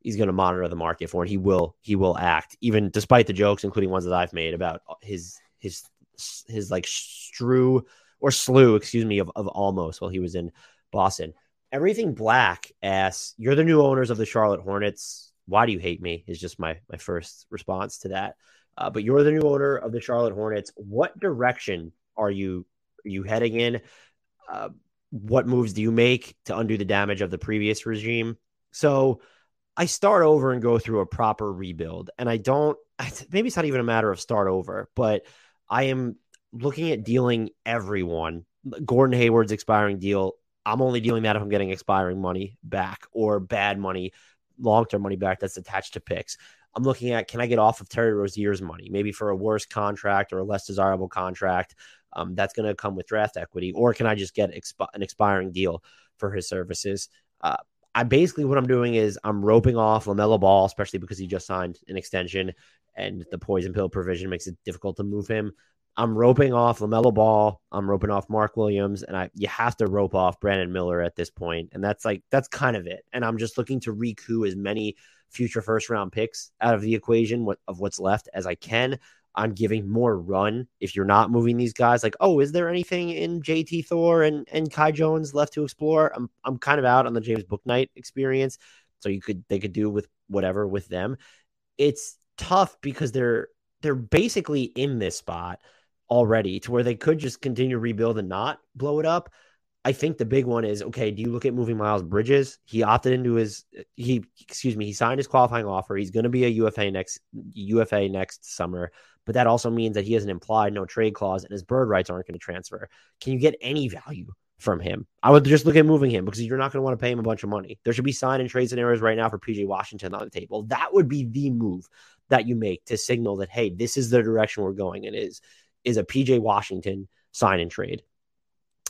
he's gonna monitor the market for, and he will he will act, even despite the jokes, including ones that I've made about his his his like strew or slew, excuse me, of, of almost while he was in Boston. Everything Black asks, "You're the new owners of the Charlotte Hornets. Why do you hate me?" Is just my my first response to that. Uh, but you're the new owner of the Charlotte Hornets. What direction are you are you heading in? Uh, what moves do you make to undo the damage of the previous regime? So I start over and go through a proper rebuild, and I don't. Maybe it's not even a matter of start over, but I am looking at dealing everyone. Gordon Hayward's expiring deal. I'm only dealing that if I'm getting expiring money back or bad money, long term money back that's attached to picks. I'm looking at can I get off of Terry Rozier's money, maybe for a worse contract or a less desirable contract um, that's going to come with draft equity, or can I just get exp- an expiring deal for his services? Uh, I basically what I'm doing is I'm roping off LaMelo Ball, especially because he just signed an extension and the poison pill provision makes it difficult to move him. I'm roping off LaMelo Ball. I'm roping off Mark Williams, and I you have to rope off Brandon Miller at this point, and that's like that's kind of it. And I'm just looking to recoup as many future first round picks out of the equation of what's left as I can. I'm giving more run if you're not moving these guys. Like, oh, is there anything in JT Thor and, and Kai Jones left to explore? I'm I'm kind of out on the James Bouknight experience. So you could they could do with whatever with them. It's tough because they're they're basically in this spot already to where they could just continue to rebuild and not blow it up. I think the big one is okay. Do you look at moving Miles Bridges? He opted into his he excuse me. He signed his qualifying offer. He's going to be a UFA next UFA next summer, but that also means that he has an implied no trade clause and his bird rights aren't going to transfer. Can you get any value from him? I would just look at moving him because you're not going to want to pay him a bunch of money. There should be sign and trade scenarios right now for PJ Washington on the table. That would be the move that you make to signal that hey, this is the direction we're going. And is is a PJ Washington sign and trade.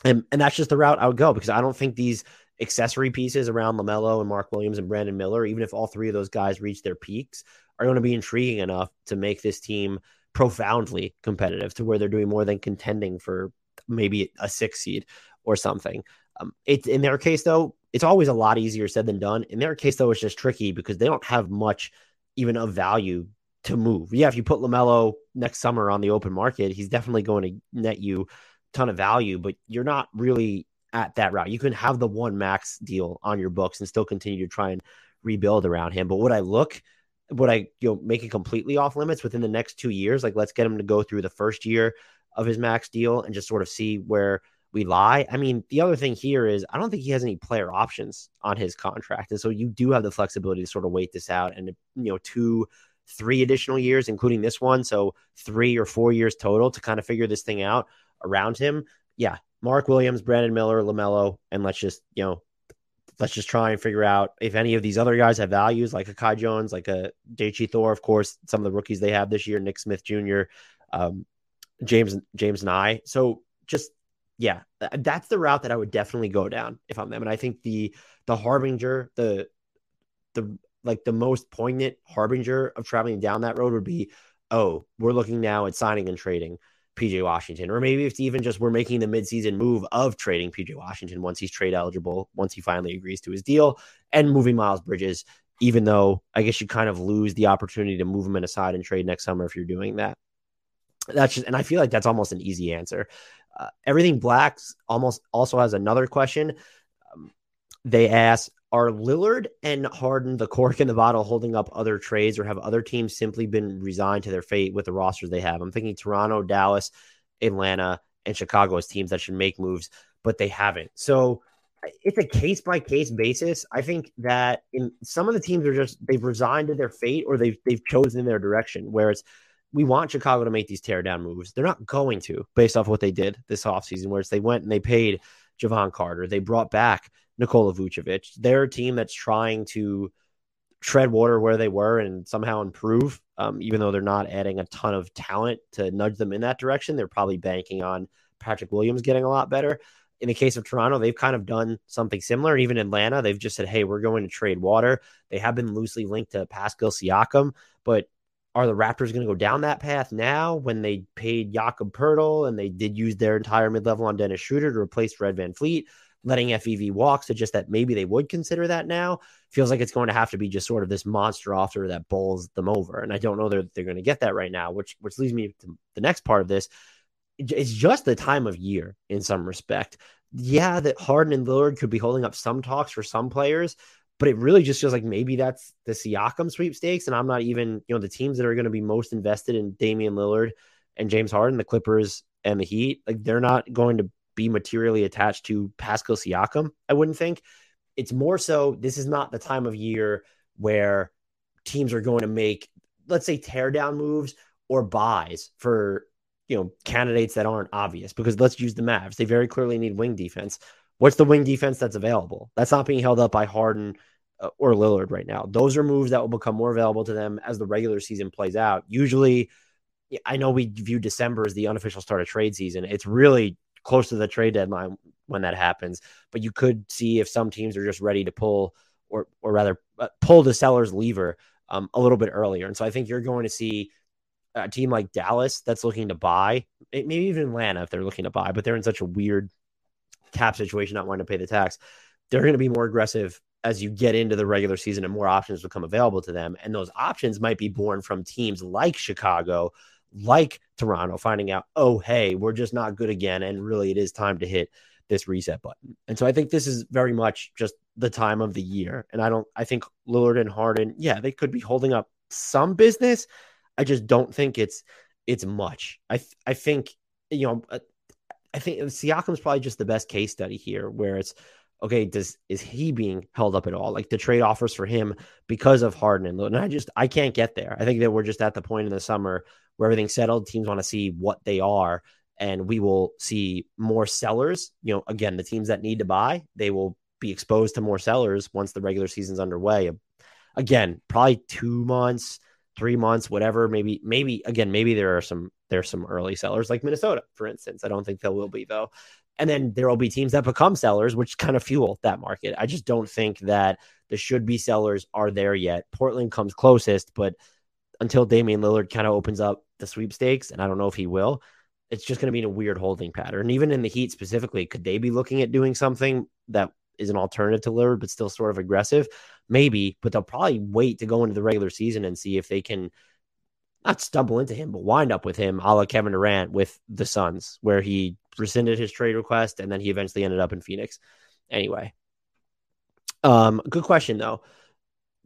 And, and that's just the route I would go because I don't think these accessory pieces around LaMelo and Mark Williams and Brandon Miller, even if all three of those guys reach their peaks, are going to be intriguing enough to make this team profoundly competitive to where they're doing more than contending for maybe a six seed or something. Um, it, in their case, though, it's always a lot easier said than done. In their case, though, it's just tricky because they don't have much even of value to move. Yeah, if you put LaMelo next summer on the open market, he's definitely going to net you a ton of value, but you're not really at that route. You can have the one max deal on your books and still continue to try and rebuild around him. But would I look? Would I you know make it completely off limits within the next two years? Like let's get him to go through the first year of his max deal and just sort of see where we lie. I mean, the other thing here is I don't think he has any player options on his contract. And so you do have the flexibility to sort of wait this out and you know, two, three additional years, including this one. So three or four years total to kind of figure this thing out around him. Yeah, Mark Williams, Brandon Miller, LaMelo, and let's just, you know, let's just try and figure out if any of these other guys have values like a Kai Jones, like a JT Thor, of course, some of the rookies they have this year, Nick Smith Jr., um, James James Nye. So just yeah, that's the route that I would definitely go down if I'm them. And I think the the harbinger, the the like the most poignant harbinger of traveling down that road would be, oh, we're looking now at signing and trading PJ Washington, or maybe it's even just we're making the midseason move of trading PJ Washington once he's trade eligible, once he finally agrees to his deal, and moving Miles Bridges. Even though I guess you kind of lose the opportunity to move him in a side and trade next summer if you're doing that. That's just, and I feel like that's almost an easy answer. Uh, everything blacks almost also has another question. Um, they ask, are Lillard and Harden the cork in the bottle holding up other trades, or have other teams simply been resigned to their fate with the rosters they have? I'm thinking Toronto, Dallas, Atlanta, and Chicago as teams that should make moves, but they haven't. So it's a case by case basis. I think that in some of the teams are just they've resigned to their fate or they've they've chosen their direction. Where it's we want Chicago to make these tear down moves. They're not going to, based off what they did this offseason, where they went and they paid Jevon Carter. They brought back Nikola Vucevic. They're a team that's trying to tread water where they were and somehow improve. Um, even though they're not adding a ton of talent to nudge them in that direction, they're probably banking on Patrick Williams getting a lot better. In the case of Toronto, they've kind of done something similar. Even Atlanta, they've just said, hey, we're going to trade water. They have been loosely linked to Pascal Siakam, but are the Raptors going to go down that path now when they paid Jakob Poeltl and they did use their entire mid level on Dennis Schroeder to replace Red Van VanVleet, letting FEV walk? Just that maybe they would consider that now feels like it's going to have to be just sort of this monster offer that bowls them over. And I don't know that they're going to get that right now, which which leads me to the next part of this. It's just the time of year in some respect. Yeah, that Harden and Lillard could be holding up some talks for some players, but it really just feels like maybe that's the Siakam sweepstakes. And I'm not even, you know, the teams that are going to be most invested in Damian Lillard and James Harden, the Clippers and the Heat, like they're not going to be materially attached to Pascal Siakam, I wouldn't think. It's more so this is not the time of year where teams are going to make, let's say, tear down moves or buys for you know candidates that aren't obvious. Because let's use the Mavs; they very clearly need wing defense. What's the wing defense that's available? That's not being held up by Harden uh, or Lillard right now. Those are moves that will become more available to them as the regular season plays out. Usually, I know we view December as the unofficial start of trade season. It's really close to the trade deadline when that happens. But you could see if some teams are just ready to pull, or or rather, uh, pull the seller's lever um, a little bit earlier. And so I think you're going to see a team like Dallas that's looking to buy, maybe even Atlanta if they're looking to buy, but they're in such a weird cap situation, not wanting to pay the tax. They're going to be more aggressive as you get into the regular season and more options become available to them. And those options might be born from teams like Chicago, like Toronto, finding out, oh, hey, we're just not good again. And really, it is time to hit this reset button. And so I think this is very much just the time of the year. And I don't, I think Lillard and Harden, yeah, they could be holding up some business. I just don't think it's, it's much. I, th- I think, you know, uh, I think Siakam's probably just the best case study here where it's, okay, does is he being held up at all? Like the trade offers for him because of Harden and. And I just I can't get there. I think that we're just at the point in the summer where everything's settled. Teams want to see what they are, and we will see more sellers. You know, again, the teams that need to buy, they will be exposed to more sellers once the regular season's underway. Again, probably two months, three months, whatever. Maybe, maybe again, maybe there are some there's some early sellers like Minnesota, for instance. I don't think there will be though. And then there will be teams that become sellers, which kind of fuel that market. I just don't think that the should be sellers are there yet. Portland comes closest, but until Damian Lillard kind of opens up the sweepstakes, and I don't know if he will, it's just going to be a weird holding pattern. Even in the Heat specifically, could they be looking at doing something that is an alternative to Lillard, but still sort of aggressive? Maybe, but they'll probably wait to go into the regular season and see if they can not stumble into him, but wind up with him, a la Kevin Durant with the Suns, where he rescinded his trade request and then he eventually ended up in Phoenix. Anyway, um, good question though.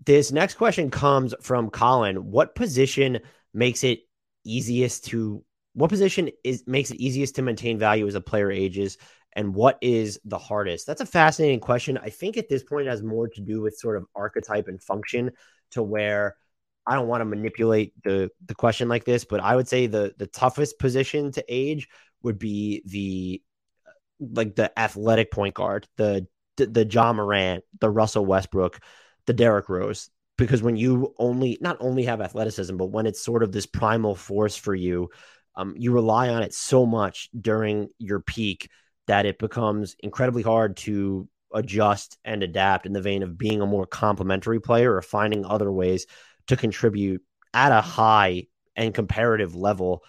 This next question comes from Colin. What position makes it easiest to what position is makes it easiest to maintain value as a player ages and what is the hardest that's a fascinating question i think at this point it has more to do with sort of archetype and function to where i don't want to manipulate the the question like this but i would say the the toughest position to age would be the like the athletic point guard the the, Ja Morant the russell westbrook the Derrick Rose. Because when you only not only have athleticism but when it's sort of this primal force for you um, you rely on it so much during your peak that it becomes incredibly hard to adjust and adapt in the vein of being a more complementary player or finding other ways to contribute at a high and comparative level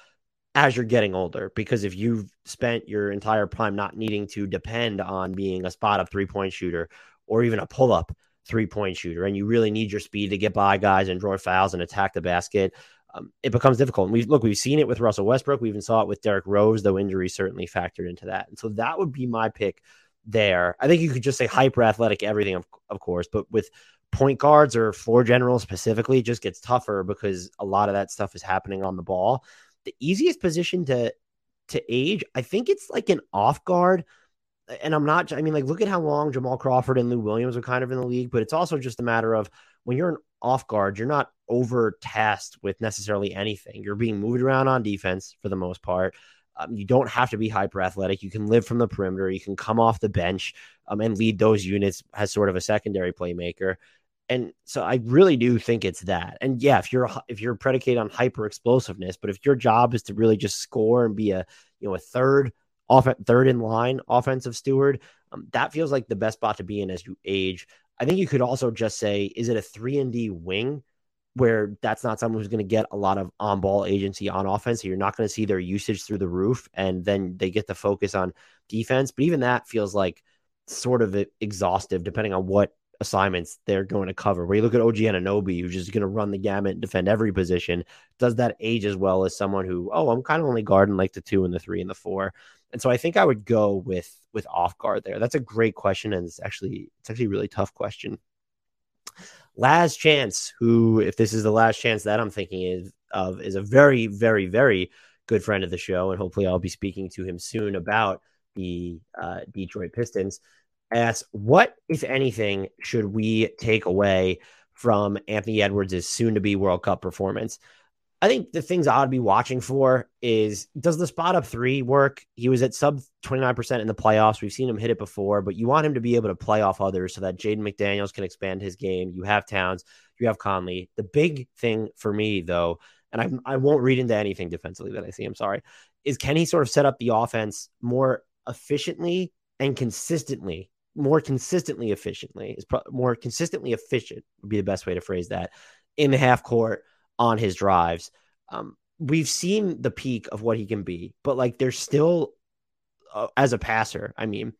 as you're getting older. Because if you've spent your entire prime not needing to depend on being a spot up three point shooter or even a pull up three point shooter, and you really need your speed to get by guys and draw fouls and attack the basket, um, it becomes difficult. And we look, we've seen it with Russell Westbrook. We even saw it with Derrick Rose, though injury certainly factored into that. And so that would be my pick there. I think you could just say hyper athletic, everything, of, of course, but with point guards or floor generals specifically, just gets tougher because a lot of that stuff is happening on the ball. The easiest position to to age, I think it's like an off guard. And I'm not, I mean, like, look at how long Jamal Crawford and Lou Williams are kind of in the league, but it's also just a matter of when you're an off guard, you're not over tasked with necessarily anything. You're being moved around on defense for the most part. Um, you don't have to be hyper athletic. You can live from the perimeter. You can come off the bench um, and lead those units as sort of a secondary playmaker. And so I really do think it's that. And yeah, if you're if you're predicated on hyper explosiveness, but if your job is to really just score and be a you know a third off third in line offensive steward, um, that feels like the best spot to be in as you age. I think you could also just say, is it a three and D wing? Where that's not someone who's going to get a lot of on ball agency on offense. So you're not going to see their usage through the roof, and then they get to focus on defense. But even that feels like sort of exhaustive, depending on what assignments they're going to cover. Where you look at OG Anunoby, who's just going to run the gamut and defend every position, does that age as well as someone who, oh, I'm kind of only guarding like the two and the three and the four. And so I think I would go with with off guard there. That's a great question, and it's actually it's actually a really tough question. Last chance, who, if this is the last chance that I'm thinking is of, is a very, very, very good friend of the show, and hopefully I'll be speaking to him soon about the uh, Detroit Pistons asks, what, if anything, should we take away from Anthony Edwards' soon to be World Cup performance? I think the things I would be watching for is does the spot up three work? He was at sub 29% in the playoffs. We've seen him hit it before, but you want him to be able to play off others so that Jaden McDaniels can expand his game. You have Towns, you have Conley. The big thing for me, though, and I, I won't read into anything defensively that I see, I'm sorry, is can he sort of set up the offense more efficiently and consistently more consistently efficiently is pro- more consistently efficient would be the best way to phrase that in the half court on his drives. Um, we've seen the peak of what he can be, but like there's still uh, as a passer, I mean,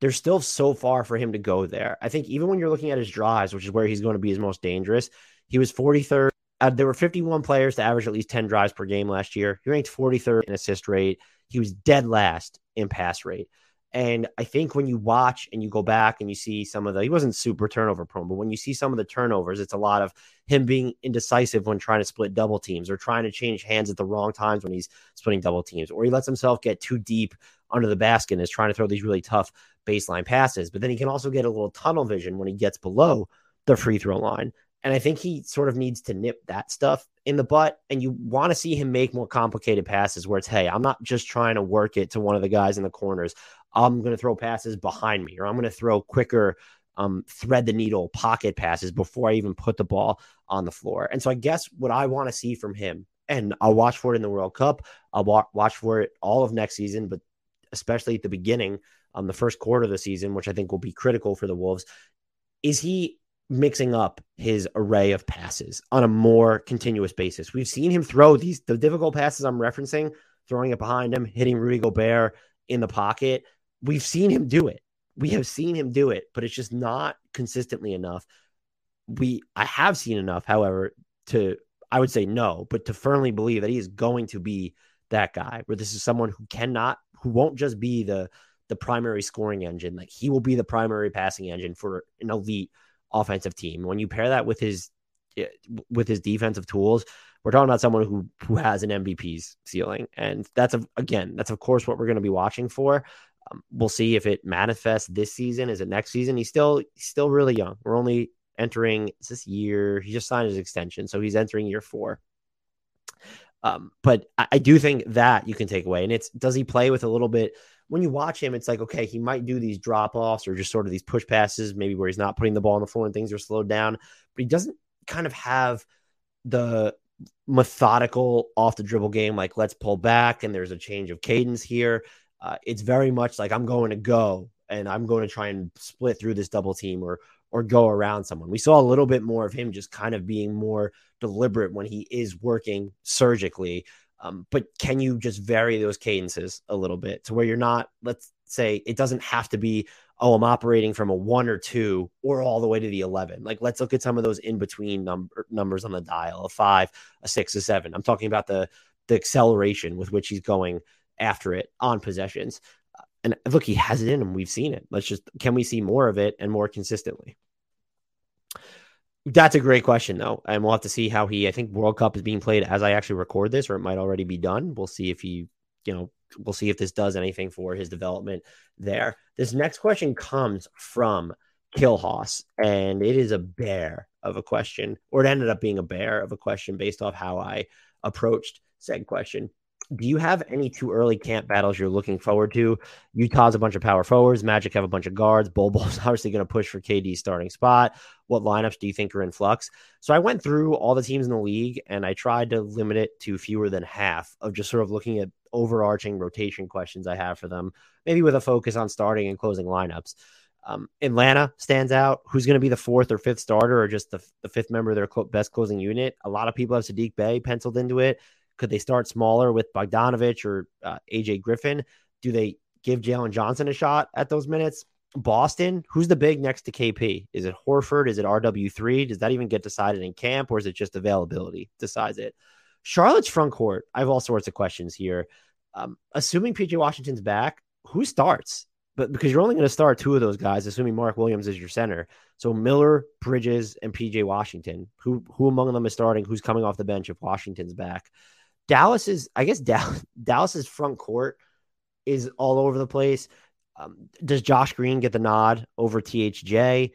there's still so far for him to go there. I think even when you're looking at his drives, which is where he's going to be his most dangerous, he was 43rd. Uh, there were 51 players to average at least 10 drives per game last year. He ranked 43rd in assist rate. He was dead last in pass rate. And I think when you watch and you go back and you see some of the, he wasn't super turnover prone, but when you see some of the turnovers, it's a lot of him being indecisive when trying to split double teams or trying to change hands at the wrong times when he's splitting double teams, or he lets himself get too deep under the basket and is trying to throw these really tough baseline passes. But then he can also get a little tunnel vision when he gets below the free throw line. And I think he sort of needs to nip that stuff in the butt. And you want to see him make more complicated passes where it's, hey, I'm not just trying to work it to one of the guys in the corners. I'm going to throw passes behind me, or I'm going to throw quicker, um, thread the needle pocket passes before I even put the ball on the floor. And so I guess what I want to see from him, and I'll watch for it in the World Cup, I'll wa- watch for it all of next season, but especially at the beginning, um, the first quarter of the season, which I think will be critical for the Wolves, is he mixing up his array of passes on a more continuous basis. We've seen him throw these the difficult passes I'm referencing, throwing it behind him, hitting Rudy Gobert in the pocket we've seen him do it. We have seen him do it, but it's just not consistently enough. We I have seen enough, however, to I would say no, but to firmly believe that he is going to be that guy where this is someone who cannot who won't just be the the primary scoring engine, like he will be the primary passing engine for an elite offensive team. When you pair that with his eh, with his defensive tools, we're talking about someone who who has an MVP's ceiling, and that's a, again that's of course what we're going to be watching for. Um, we'll see if it manifests this season. Is it next season? He's still still really young. We're only entering this year. He just signed his extension, so he's entering year four. Um, but I, I, do think that you can take away, and it's does he play with a little bit? When you watch him, it's like okay, he might do these drop offs or just sort of these push passes, maybe where he's not putting the ball on the floor and things are slowed down, but he doesn't kind of have the methodical off the dribble game like let's pull back and there's a change of cadence here uh, it's very much like I'm going to go and I'm going to try and split through this double team or or go around someone. We saw a little bit more of him just kind of being more deliberate when he is working surgically. Um, but can you just vary those cadences a little bit to where you're not, let's say, it doesn't have to be, oh, I'm operating from a one or two or all the way to the 11. Like, let's look at some of those in between number, numbers on the dial a five, a six, a seven. I'm talking about the, the acceleration with which he's going after it on possessions. And look, he has it in him. We've seen it. Let's just can we see more of it and more consistently? That's a great question, though, and we'll have to see how he. I think World Cup is being played as I actually record this, or it might already be done. We'll see if he, you know, we'll see if this does anything for his development there. This next question comes from kill Haas, and it is a bear of a question, or it ended up being a bear of a question based off how I approached said question. Do you have any too early camp battles you're looking forward to? Utah's a bunch of power forwards. Magic have a bunch of guards. Bol Bol's obviously going to push for KD's starting spot. What lineups do you think are in flux? So I went through all the teams in the league and I tried to limit it to fewer than half of just sort of looking at overarching rotation questions I have for them, maybe with a focus on starting and closing lineups. Um, Atlanta stands out. Who's going to be the fourth or fifth starter or just the, the fifth member of their best closing unit? A lot of people have Saddiq Bey penciled into it. Could they start smaller with Bogdanovic or uh, AJ Griffin? Do they give Jalen Johnson a shot at those minutes? Boston, who's the big next to KP? Is it Horford? Is it RW3? Does that even get decided in camp or is it just availability decides it? Charlotte's front court, I have all sorts of questions here. Um, assuming PJ Washington's back, who starts? but because you're only going to start two of those guys, assuming Mark Williams is your center. So Miller, Bridges, and PJ Washington. Who who among them is starting? Who's coming off the bench if Washington's back? Dallas is, I guess, Dallas, Dallas's front court is all over the place. Um, does Josh Green get the nod over THJ?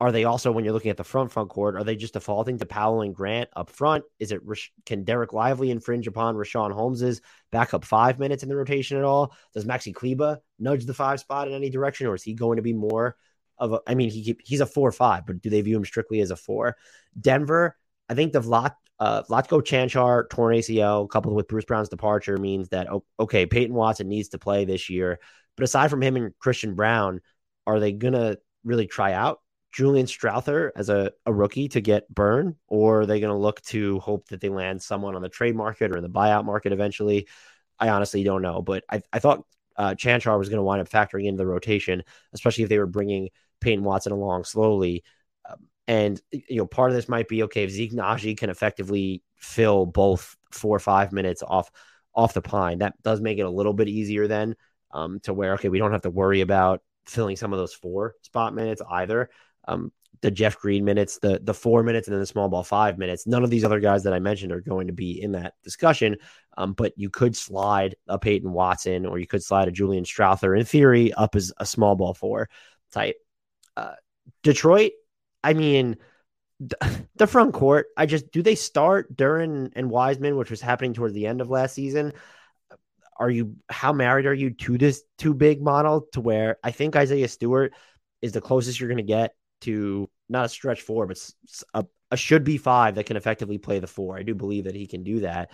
Are they also, when you're looking at the front front court, are they just defaulting to Powell and Grant up front? Is it can Dereck Lively infringe upon Richaun Holmes's backup five minutes in the rotation at all? Does Maxi Kleber nudge the five spot in any direction, or is he going to be more of a? I mean, he he's a four or five, but do they view him strictly as a four? Denver, I think the Vlat uh, Vlatko Cancar torn ACL coupled with Bruce Brown's departure means that okay, Peyton Watson needs to play this year, but aside from him and Christian Braun, are they gonna really try out Julian Strawther as a, a rookie to get burn, or are they going to look to hope that they land someone on the trade market or in the buyout market eventually? I honestly don't know, but I, I thought uh, Cancar was going to wind up factoring into the rotation, especially if they were bringing Peyton Watson along slowly. Um, and you know, part of this might be okay if Zeke Nnaji can effectively fill both four or five minutes off off the pine. That does make it a little bit easier then um, to where okay, we don't have to worry about filling some of those four spot minutes either um, the Jeff Green minutes, the the four minutes, and then the small ball five minutes. None of these other guys that I mentioned are going to be in that discussion. Um, but you could slide a Peyton Watson or you could slide a Julian Strawther in theory up as a small ball four type. Uh, Detroit, I mean, the front court. I just do they start Duren and Wiseman, which was happening towards the end of last season. Are you how married are you to this too big model to where I think Isaiah Stewart is the closest you're going to get to not a stretch four, but a, a should be five that can effectively play the four. I do believe that he can do that.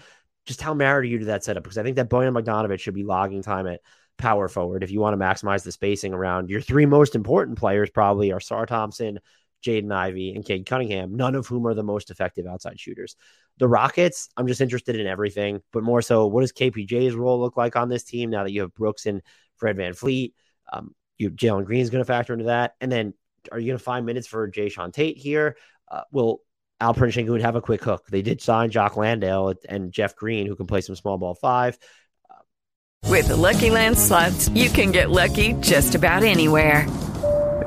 Just how married are you to that setup? Because I think that Bojan Bogdanovic should be logging time at power forward if you want to maximize the spacing around your three most important players. Probably Ausar Thompson, Jaden Ivey, and Cade Cunningham, none of whom are the most effective outside shooters. The Rockets, I'm just interested in everything, but more so, what does KPJ's role look like on this team now that you have Brooks and Fred VanVleet? Um, you Jalen Green's going to factor into that, and then are you going to find minutes for Jae'Sean Tate here? Uh, will Alperen Sengun have a quick hook? They did sign Jock Landale and Jeff Green, who can play some small ball five. With the Lucky Land slots, you can get lucky just about anywhere.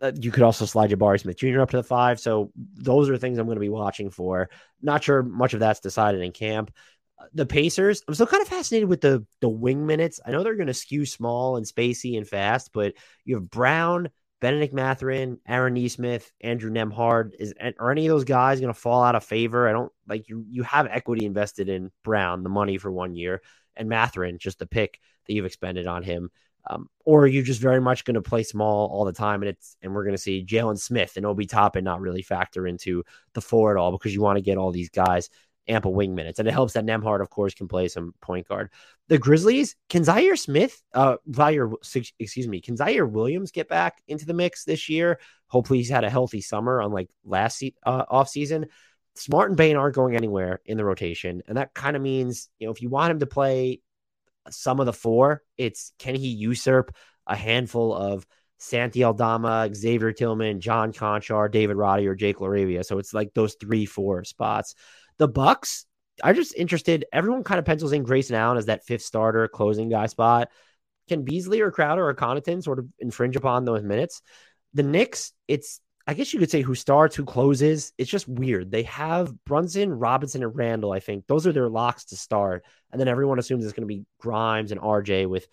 Uh, you could also slide Jabari Smith Jr. up to the five. So those are things I'm going to be watching for. Not sure much of that's decided in camp. Uh, the Pacers, I'm still kind of fascinated with the the wing minutes. I know they're going to skew small and spacey and fast, but you have Brown, Bennedict Mathurin, Aaron Nesmith, Andrew Nembhard. Is are any of those guys going to fall out of favor? I don't like you. You have equity invested in Brown, the money for one year, and Mathurin, just the pick that you've expended on him. Um, or are you just very much going to play small all the time, and it's and we're going to see Jalen Smith and Obi Toppin not really factor into the four at all because you want to get all these guys ample wing minutes. And it helps that Nembhard, of course, can play some point guard. The Grizzlies, can Zhaire Smith, uh, Zaire, excuse me, can Ziaire Williams get back into the mix this year? Hopefully he's had a healthy summer unlike last se- uh, off season. Smart and Bane aren't going anywhere in the rotation. And that kind of means, you know, if you want him to play some of the four, it's can he usurp a handful of Santi Aldama, Xavier Tillman, John Konchar, David Roddy, or Jake LaRavia. So it's like those three, four spots. The Bucks, I'm just interested. Everyone kind of pencils in Grayson Allen as that fifth starter closing guy spot. Can Beasley or Crowder or Connaughton sort of infringe upon those minutes? The Knicks, it's I guess you could say who starts, who closes. It's just weird. They have Brunson, Robinson, and Randle, I think those are their locks to start, and then everyone assumes it's going to be Grimes and RJ. With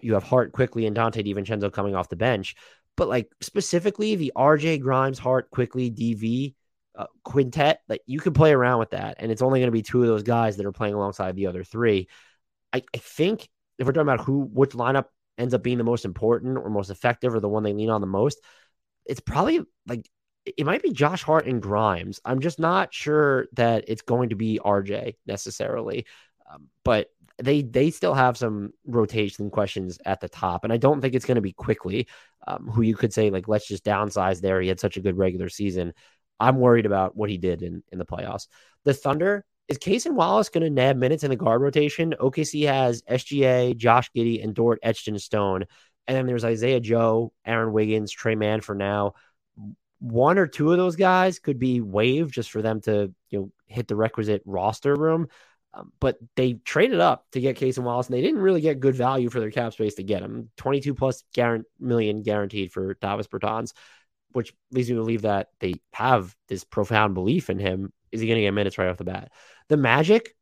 you have Hart Quickley and Donte DiVincenzo coming off the bench, but like specifically the RJ Grimes, Hart Quickley, DV uh, quintet, like you could play around with that, and it's only going to be two of those guys that are playing alongside the other three. I, I think if we're talking about who which lineup ends up being the most important or most effective or the one they lean on the most, it's probably like it might be Josh Hart and Grimes. I'm just not sure that it's going to be RJ necessarily, um, but they they still have some rotation questions at the top, and I don't think it's going to be Quickley. um, who you could say like let's just downsize there. He had such a good regular season. I'm worried about what he did in in the playoffs. The Thunder is Cason Wallace going to nab minutes in the guard rotation? OKC has SGA, Josh Giddey, and Dort etched in stone. And then there's Isaiah Joe, Aaron Wiggins, Tre Mann for now. One or two of those guys could be waived just for them to you know hit the requisite roster room. Um, but they traded up to get Cason Wallace, and they didn't really get good value for their cap space to get him. 22 plus million guaranteed for Davis Bertans, which leads me to believe that they have this profound belief in him. Is he going to get minutes right off the bat? The Magic,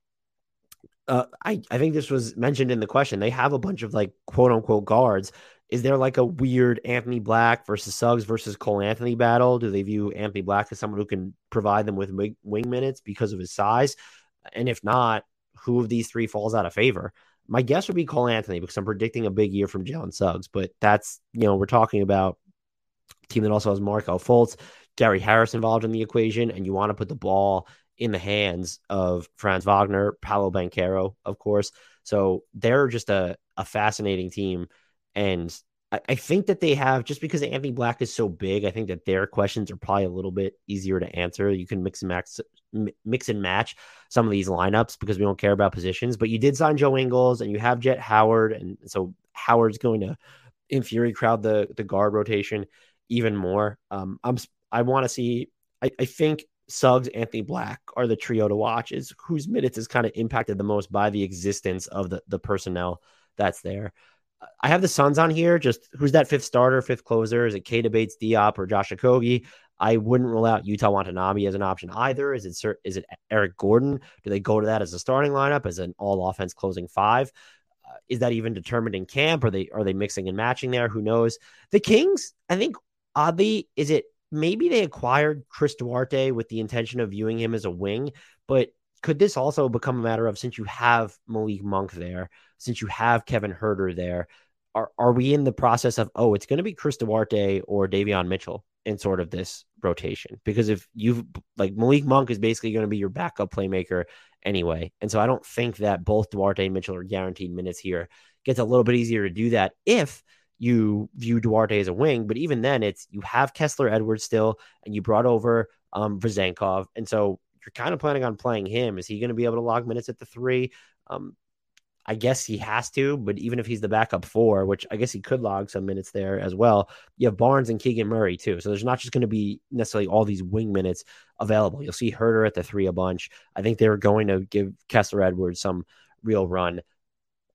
uh, I, I think this was mentioned in the question. They have a bunch of like quote unquote guards. Is there like a weird Anthony Black versus Suggs versus Cole Anthony battle? Do they view Anthony Black as someone who can provide them with wing, wing minutes because of his size? And if not, who of these three falls out of favor? My guess would be Cole Anthony because I'm predicting a big year from Jalen Suggs. But that's, you know, we're talking about a team that also has Markelle Fultz, Gary Harris involved in the equation, and you want to put the ball in the hands of Franz Wagner, Paolo Banchero, of course. So they're just a, a fascinating team. And I, I, think that they have, just because Anthony Black is so big, I think that their questions are probably a little bit easier to answer. You can mix and match, mix and match some of these lineups because we don't care about positions. But you did sign Joe Ingles and you have Jett Howard. And so Howard's going to, in theory, crowd the, the guard rotation even more. Um, I'm, I want to see, I, I think Suggs, Anthony Black are the trio to watch, is whose minutes is kind of impacted the most by the existence of the, the personnel that's there. I have the Suns on here. Just who's that fifth starter, fifth closer? Is it Keita Bates, Diop, or Josh Okogie? I wouldn't rule out Yuta Watanabe as an option either. Is it is it Eric Gordon? Do they go to that as a starting lineup as an all offense closing five? Uh, is that even determined in camp? Are they are they mixing and matching there? Who knows? The Kings, I think oddly, is it maybe they acquired Chris Duarte with the intention of viewing him as a wing, but could this also become a matter of since you have Malik Monk there, since you have Kevin Huerter there, are, are we in the process of, oh, it's going to be Chris Duarte or Davion Mitchell in sort of this rotation? Because if you've like Malik Monk is basically going to be your backup playmaker anyway. And so I don't think that both Duarte and Mitchell are guaranteed minutes here. Gets a little bit easier to do that if you view Duarte as a wing. But even then, it's you have Kessler Edwards still, and you brought over um, Vezenkov. And so you're kind of planning on playing him. Is he going to be able to log minutes at the three? Um, I guess he has to, but even if he's the backup four, which I guess he could log some minutes there as well, you have Barnes and Keegan Murray too. So there's not just going to be necessarily all these wing minutes available. You'll see Huerter at the three a bunch. I think they're going to give Kessler Edwards some real run.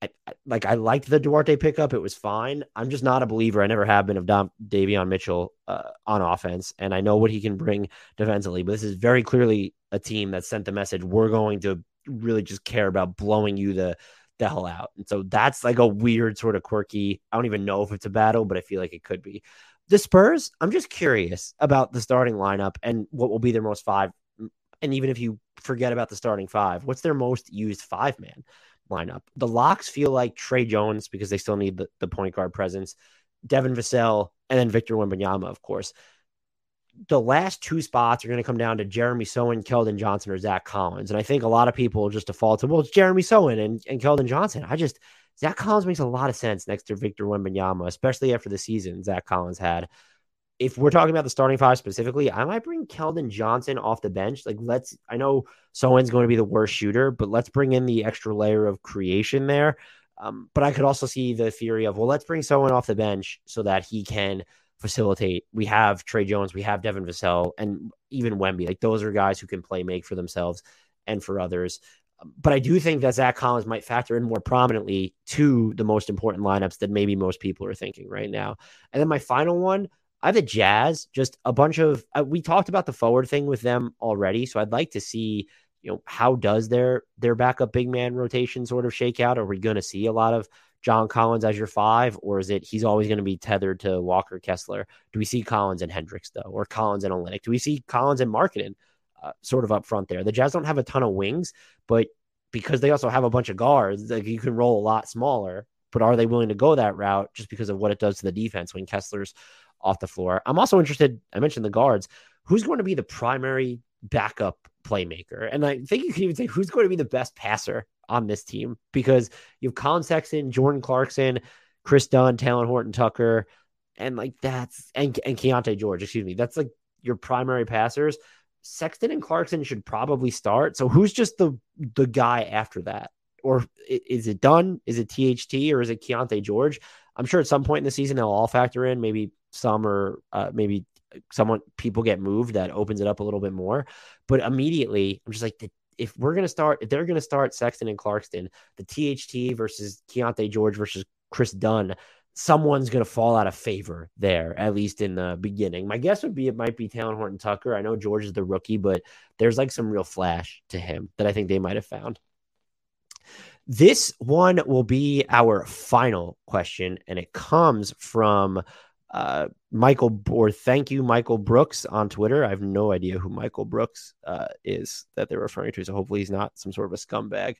I, like I liked the Duarte pickup. It was fine. I'm just not a believer. I never have been of Dom, Davion Mitchell uh, on offense, and I know what he can bring defensively. But this is very clearly a team that sent the message: we're going to really just care about blowing you the the hell out. And so that's like a weird sort of quirky. I don't even know if it's a battle, but I feel like it could be. The Spurs. I'm just curious about the starting lineup and what will be their most five. And even if you forget about the starting five, what's their most used five man? lineup. The locks feel like Tre Jones because they still need the, the point guard presence, Devin Vassell, and then Victor Wembanyama, of course. The last two spots are going to come down to Jeremy Sochan, Keldon Johnson, or Zach Collins. And I think a lot of people just default to, well, it's Jeremy Sochan and, and Keldon Johnson. I just, Zach Collins makes a lot of sense next to Victor Wembanyama, especially after the season Zach Collins had if we're talking about the starting five specifically, I might bring Keldon Johnson off the bench. Like, let's, I know Sochan's going to be the worst shooter, but let's bring in the extra layer of creation there. Um, but I could also see the theory of, well, let's bring someone off the bench so that he can facilitate. We have Tre Jones, we have Devin Vassell, and even Wemby. Like those are guys who can play make for themselves and for others. But I do think that Zach Collins might factor in more prominently to the most important lineups that maybe most people are thinking right now. And then my final one, I have the Jazz, just a bunch of. Uh, we talked about the forward thing with them already, so I'd like to see, you know, how does their their backup big man rotation sort of shake out? Are we going to see a lot of John Collins as your five, or is it he's always going to be tethered to Walker Kessler? Do we see Collins and Hendricks though, or Collins and Olynyk? Do we see Collins and Markkanen uh, sort of up front there? The Jazz don't have a ton of wings, but because they also have a bunch of guards, like you can roll a lot smaller. But are they willing to go that route just because of what it does to the defense when Kessler's off the floor. I'm also interested, I mentioned the guards, who's going to be the primary backup playmaker? And I think you can even say who's going to be the best passer on this team because you have Collin Sexton, Jordan Clarkson, Kris Dunn, Talen Horton Tucker, and like that's and, and Keyonte George, excuse me. That's like your primary passers. Sexton and Clarkson should probably start. So who's just the the guy after that? Or is it done? Is it THT or is it Keyonte George? I'm sure at some point in the season they'll all factor in. Maybe some or uh, maybe someone people get moved that opens it up a little bit more. But immediately, I'm just like, if we're gonna start, if they're gonna start Sexton and Clarkson, the THT versus Keyonte George versus Kris Dunn, someone's gonna fall out of favor there, at least in the beginning. My guess would be it might be Talen Horton Tucker. I know George is the rookie, but there's like some real flash to him that I think they might have found. This one will be our final question, and it comes from uh, Michael, or thank you, Michael Brooks on Twitter. I have no idea who Michael Brooks uh, is that they're referring to. So hopefully he's not some sort of a scumbag.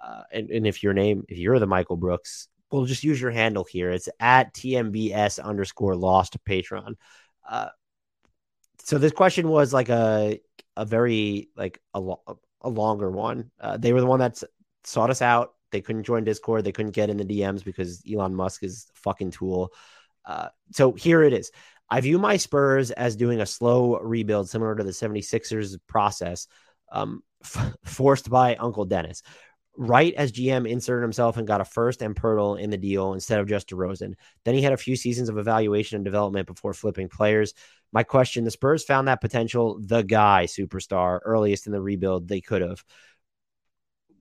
Uh, and, and if your name, if you're the Michael Brooks, we'll just use your handle here. It's at TMBS underscore lost patron. Uh, so this question was like a a very like a, a longer one. Uh, they were the one that sought us out. They couldn't join Discord. They couldn't get in the DMs because Elon Musk is a fucking tool. Uh, so here it is. I view my Spurs as doing a slow rebuild similar to the 76ers process um, f- forced by Uncle Dennis. Right as GM inserted himself and got a first and Poeltl in the deal instead of just DeRozan. Then he had a few seasons of evaluation and development before flipping players. My question the Spurs found that potential, the guy superstar, earliest in the rebuild they could have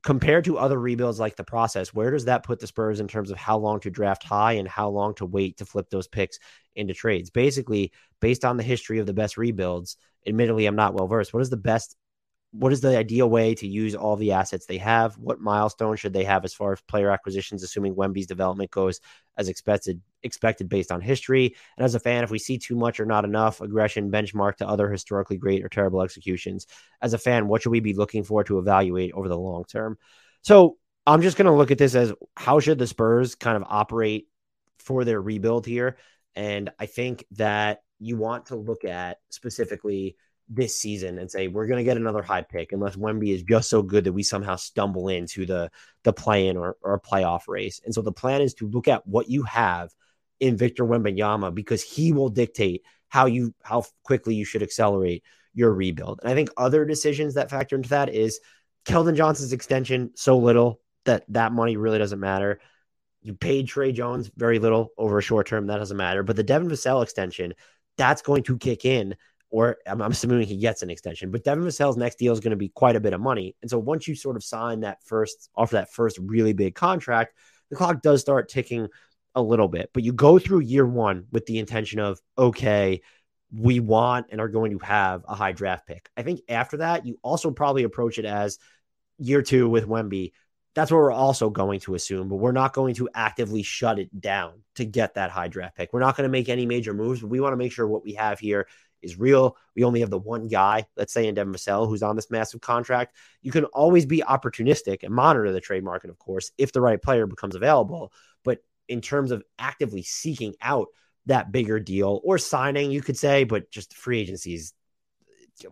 compared to other rebuilds like the process, where does that put the Spurs in terms of how long to draft high and how long to wait to flip those picks into trades? Basically, based on the history of the best rebuilds, admittedly, I'm not well versed. What is the best what is the ideal way to use all the assets they have? What milestone should they have as far as player acquisitions, assuming Wemby's development goes as expected, expected based on history? And as a fan, if we see too much or not enough aggression benchmark to other historically great or terrible executions, as a fan, what should we be looking for to evaluate over the long term? So I'm just going to look at this as how should the Spurs kind of operate for their rebuild here? And I think that you want to look at specifically – this season and say we're going to get another high pick unless Wemby is just so good that we somehow stumble into the the play-in or, or playoff race. And so the plan is to look at what you have in Victor Wembanyama because he will dictate how you how quickly you should accelerate your rebuild. And I think other decisions that factor into that is Keldon Johnson's extension so little that that money really doesn't matter. You paid Tre Jones very little over a short term that doesn't matter, but the Devin Vassell extension that's going to kick in or I'm, I'm, assuming he gets an extension. But Devin Vassell's next deal is going to be quite a bit of money. And so once you sort of sign that first, offer that first really big contract, the clock does start ticking a little bit. But you go through year one with the intention of, okay, we want and are going to have a high draft pick. I think after that, you also probably approach it as year two with Wemby. That's what we're also going to assume, but we're not going to actively shut it down to get that high draft pick. We're not going to make any major moves, but we want to make sure what we have here is real. We only have the one guy, let's say in Devin Vassell, who's on this massive contract. You can always be opportunistic and monitor the trade market, of course, if the right player becomes available. But in terms of actively seeking out that bigger deal or signing, you could say, but just free agency is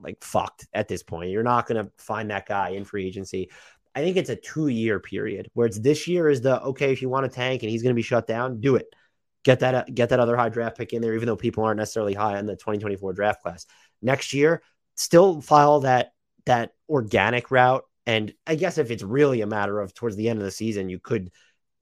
like fucked at this point. You're not going to find that guy in free agency. I think it's a two year period where it's this year is the okay, if you want to tank and he's going to be shut down, do it get that get that other high draft pick in there, even though people aren't necessarily high on the 2024 draft class. Next year, still file that that organic route. And I guess if it's really a matter of towards the end of the season, you could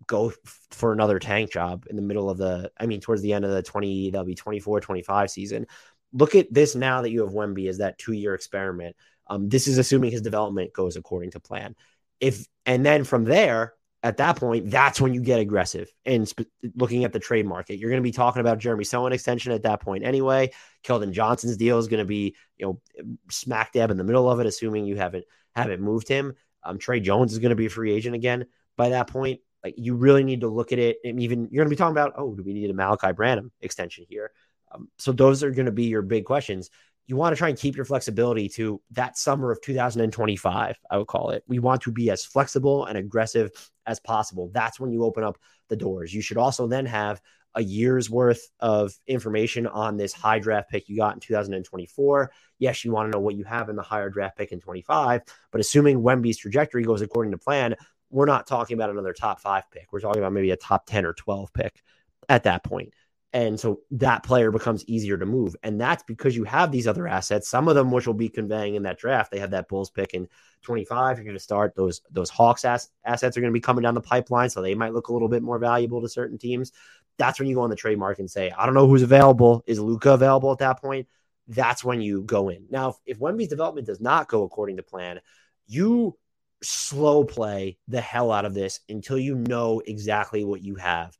go f- for another tank job in the middle of the, I mean, towards the end of the 20, that'll be 24, 25 season. Look at this now that you have Wemby as that two year experiment. Um, this is assuming his development goes according to plan. If, and then from there, at that point, that's when you get aggressive and sp- looking at the trade market. You're going to be talking about Jeremy Sochan extension at that point anyway. Keldon Johnson's deal is going to be, you know, smack dab in the middle of it, assuming you haven't haven't moved him. Um, Tre Jones is going to be a free agent again by that point. Like you really need to look at it, and even you're going to be talking about, oh, do we need a Malaki Branham extension here? Um, so those are going to be your big questions you want to try and keep your flexibility to that summer of 2025, I would call it. We want to be as flexible and aggressive as possible. That's when you open up the doors. You should also then have a year's worth of information on this high draft pick you got in 2024. Yes, you want to know what you have in the higher draft pick in 25, but assuming Wemby's trajectory goes according to plan, we're not talking about another top five pick. We're talking about maybe a top 10 or 12 pick at that point. And so that player becomes easier to move. And that's because you have these other assets, some of them which will be conveying in that draft. They have that Bulls pick in 25. You're going to start those those Hawks ass, assets are going to be coming down the pipeline. So they might look a little bit more valuable to certain teams. That's when you go on the trade market and say, I don't know who's available. Is Luka available at that point? That's when you go in. Now, if, if Wemby's development does not go according to plan, you slow play the hell out of this until you know exactly what you have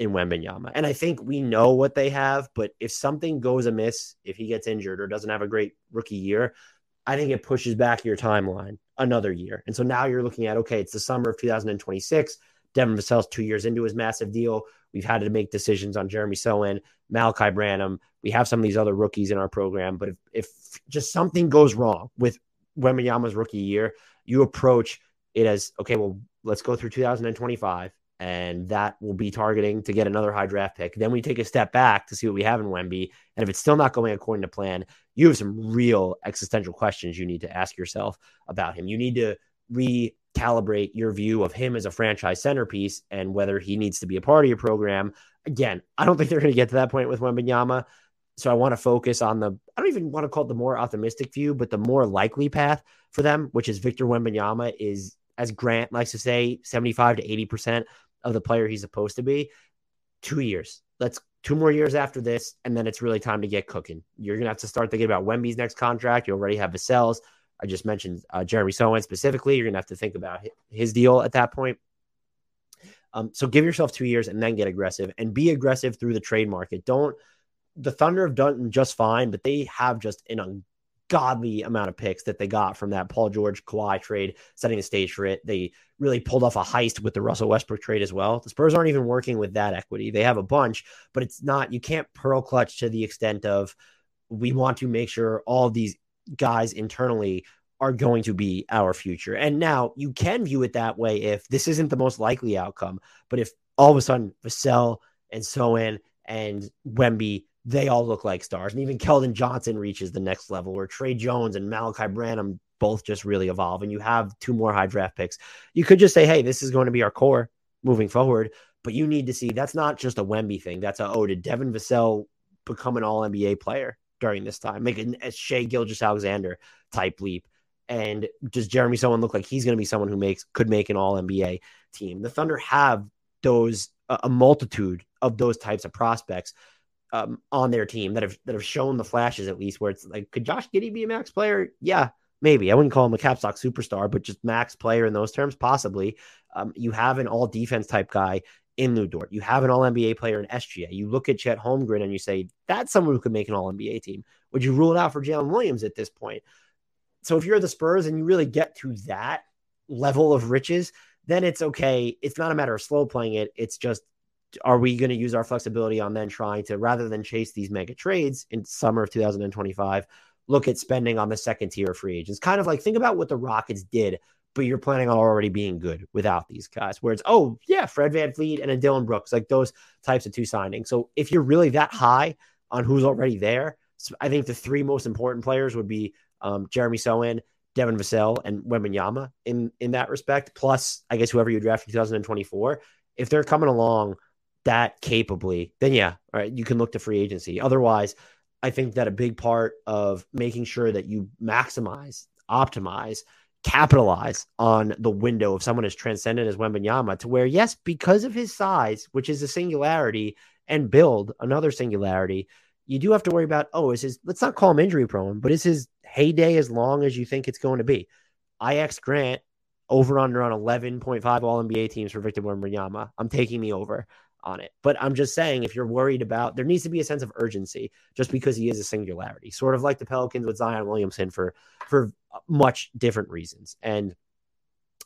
in Wembanyama. And I think we know what they have, but if something goes amiss, if he gets injured or doesn't have a great rookie year, I think it pushes back your timeline another year. And so now you're looking at okay, it's the summer of 2026. Devin Vassell's two years into his massive deal. We've had to make decisions on Jeremy Sochan, Malaki Branham. We have some of these other rookies in our program, but if, if just something goes wrong with Wembanyama's rookie year, you approach it as okay, well, let's go through 2025 and that will be targeting to get another high draft pick. Then we take a step back to see what we have in Wemby, and if it's still not going according to plan, you have some real existential questions you need to ask yourself about him. You need to recalibrate your view of him as a franchise centerpiece and whether he needs to be a part of your program. Again, I don't think they're going to get to that point with Wembanyama. So I want to focus on the I don't even want to call it the more optimistic view, but the more likely path for them, which is Victor Wembanyama is as Grant likes to say, 75 to 80% of the player he's supposed to be. Two years. Let's two more years after this, and then it's really time to get cooking. You're gonna have to start thinking about Wemby's next contract. You already have Vassell's. I just mentioned uh, Jeremy Sochan specifically. You're gonna have to think about his deal at that point. Um, so give yourself two years and then get aggressive and be aggressive through the trade market. Don't the Thunder have done just fine, but they have just an godly amount of picks that they got from that Paul George Kawhi trade, setting the stage for it. They really pulled off a heist with the Russell Westbrook trade as well. The Spurs aren't even working with that equity. They have a bunch, but it's not, you can't pearl clutch to the extent of we want to make sure all these guys internally are going to be our future. And now you can view it that way if this isn't the most likely outcome, but if all of a sudden Vassell and Sochan and Wemby they all look like stars. And even Keldon Johnson reaches the next level where Tre Jones and Malaki Branham both just really evolve. And you have two more high draft picks. You could just say, hey, this is going to be our core moving forward. But you need to see that's not just a Wemby thing. That's a, oh, did Devin Vassell become an all NBA player during this time? Make a Shai Gilgeous-Alexander type leap. And does Jeremy Sochan look like he's going to be someone who makes could make an all NBA team? The Thunder have those a multitude of those types of prospects um, on their team that have that have shown the flashes at least where it's like could Josh Giddey be a max player? Yeah, maybe. I wouldn't call him a capstock superstar, but just max player in those terms, possibly. Um, you have an all defense type guy in Lu Dort. You have an all NBA player in SGA. You look at Chet Holmgren and you say that's someone who could make an all NBA team. Would you rule it out for Jalen Williams at this point? So if you're the Spurs and you really get to that level of riches, then it's okay. It's not a matter of slow playing it. It's just are we going to use our flexibility on then trying to rather than chase these mega trades in summer of 2025 look at spending on the second tier of free agents? Kind of like think about what the rockets did but you're planning on already being good without these guys. Where it's oh yeah fred van vanvleet and a dillon brooks like those types of two signings. So if you're really that high on who's already there i think the three most important players would be um, jeremy Sochan Devin Vassell and Wembanyama in in that respect. Plus, I guess whoever you draft in 2024, if they're coming along that capably, then yeah, all right, you can look to free agency. Otherwise, I think that a big part of making sure that you maximize, optimize capitalize on the window of someone as transcendent as Wembanyama to where, yes, because of his size, which is a singularity, and build, another singularity, you do have to worry about, oh, is his, let's not call him injury prone, but is his heyday as long as you think it's going to be? IX Grant over under on 11.5 All NBA teams for Victor Wembanyama. I'm taking the over on it. But I'm just saying, if you're worried about, there needs to be a sense of urgency just because he is a singularity, sort of like the Pelicans with Zion Williamson for for much different reasons. And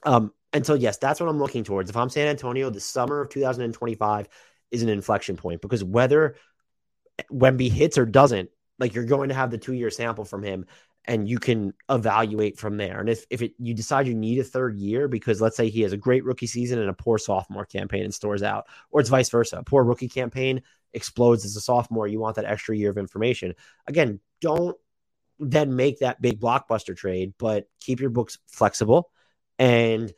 um, and so yes, that's what I'm looking towards. If I'm San Antonio, the summer of 2025 is an inflection point because whether Wemby hits or doesn't, like you're going to have the two year sample from him and you can evaluate from there. And if, if it, you decide you need a third year because let's say he has a great rookie season and a poor sophomore campaign and stores out, or it's vice versa, a poor rookie campaign explodes as a sophomore, you want that extra year of information. Again, don't then make that big blockbuster trade, but keep your books flexible and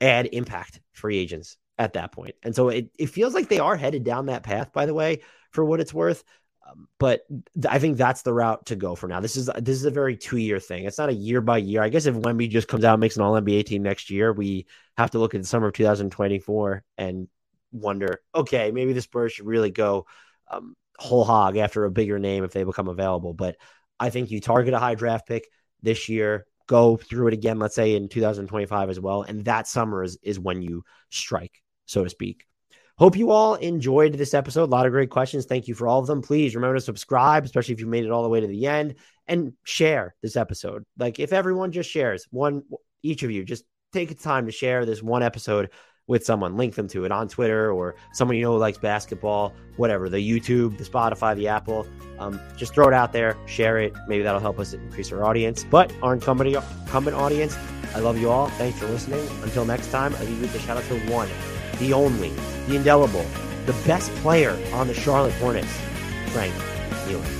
add impact free agents at that point. And so it, it feels like they are headed down that path, by the way, for what it's worth. Um, but th- I think that's the route to go for now. This is this is a very two year thing. It's not a year by year. I guess if Wemby just comes out and makes an All NBA team next year, we have to look at the summer of 2024 and wonder, okay, maybe the Spurs should really go um, whole hog after a bigger name if they become available. But I think you target a high draft pick this year, go through it again, let's say in 2025 as well, and that summer is is when you strike, so to speak. Hope you all enjoyed this episode. A lot of great questions. Thank you for all of them. Please remember to subscribe, especially if you made it all the way to the end, and share this episode. Like if everyone just shares one, each of you, just take time to share this one episode with someone. Link them to it on Twitter or someone you know who likes basketball, whatever, the YouTube, the Spotify, the Apple. Um, just throw it out there, share it. Maybe that'll help us increase our audience. But our incumbent, incumbent audience, I love you all. Thanks for listening. Until next time, I leave you with the shout out to one the only, the indelible, the best player on the Charlotte Hornets, Frank Ntilikina.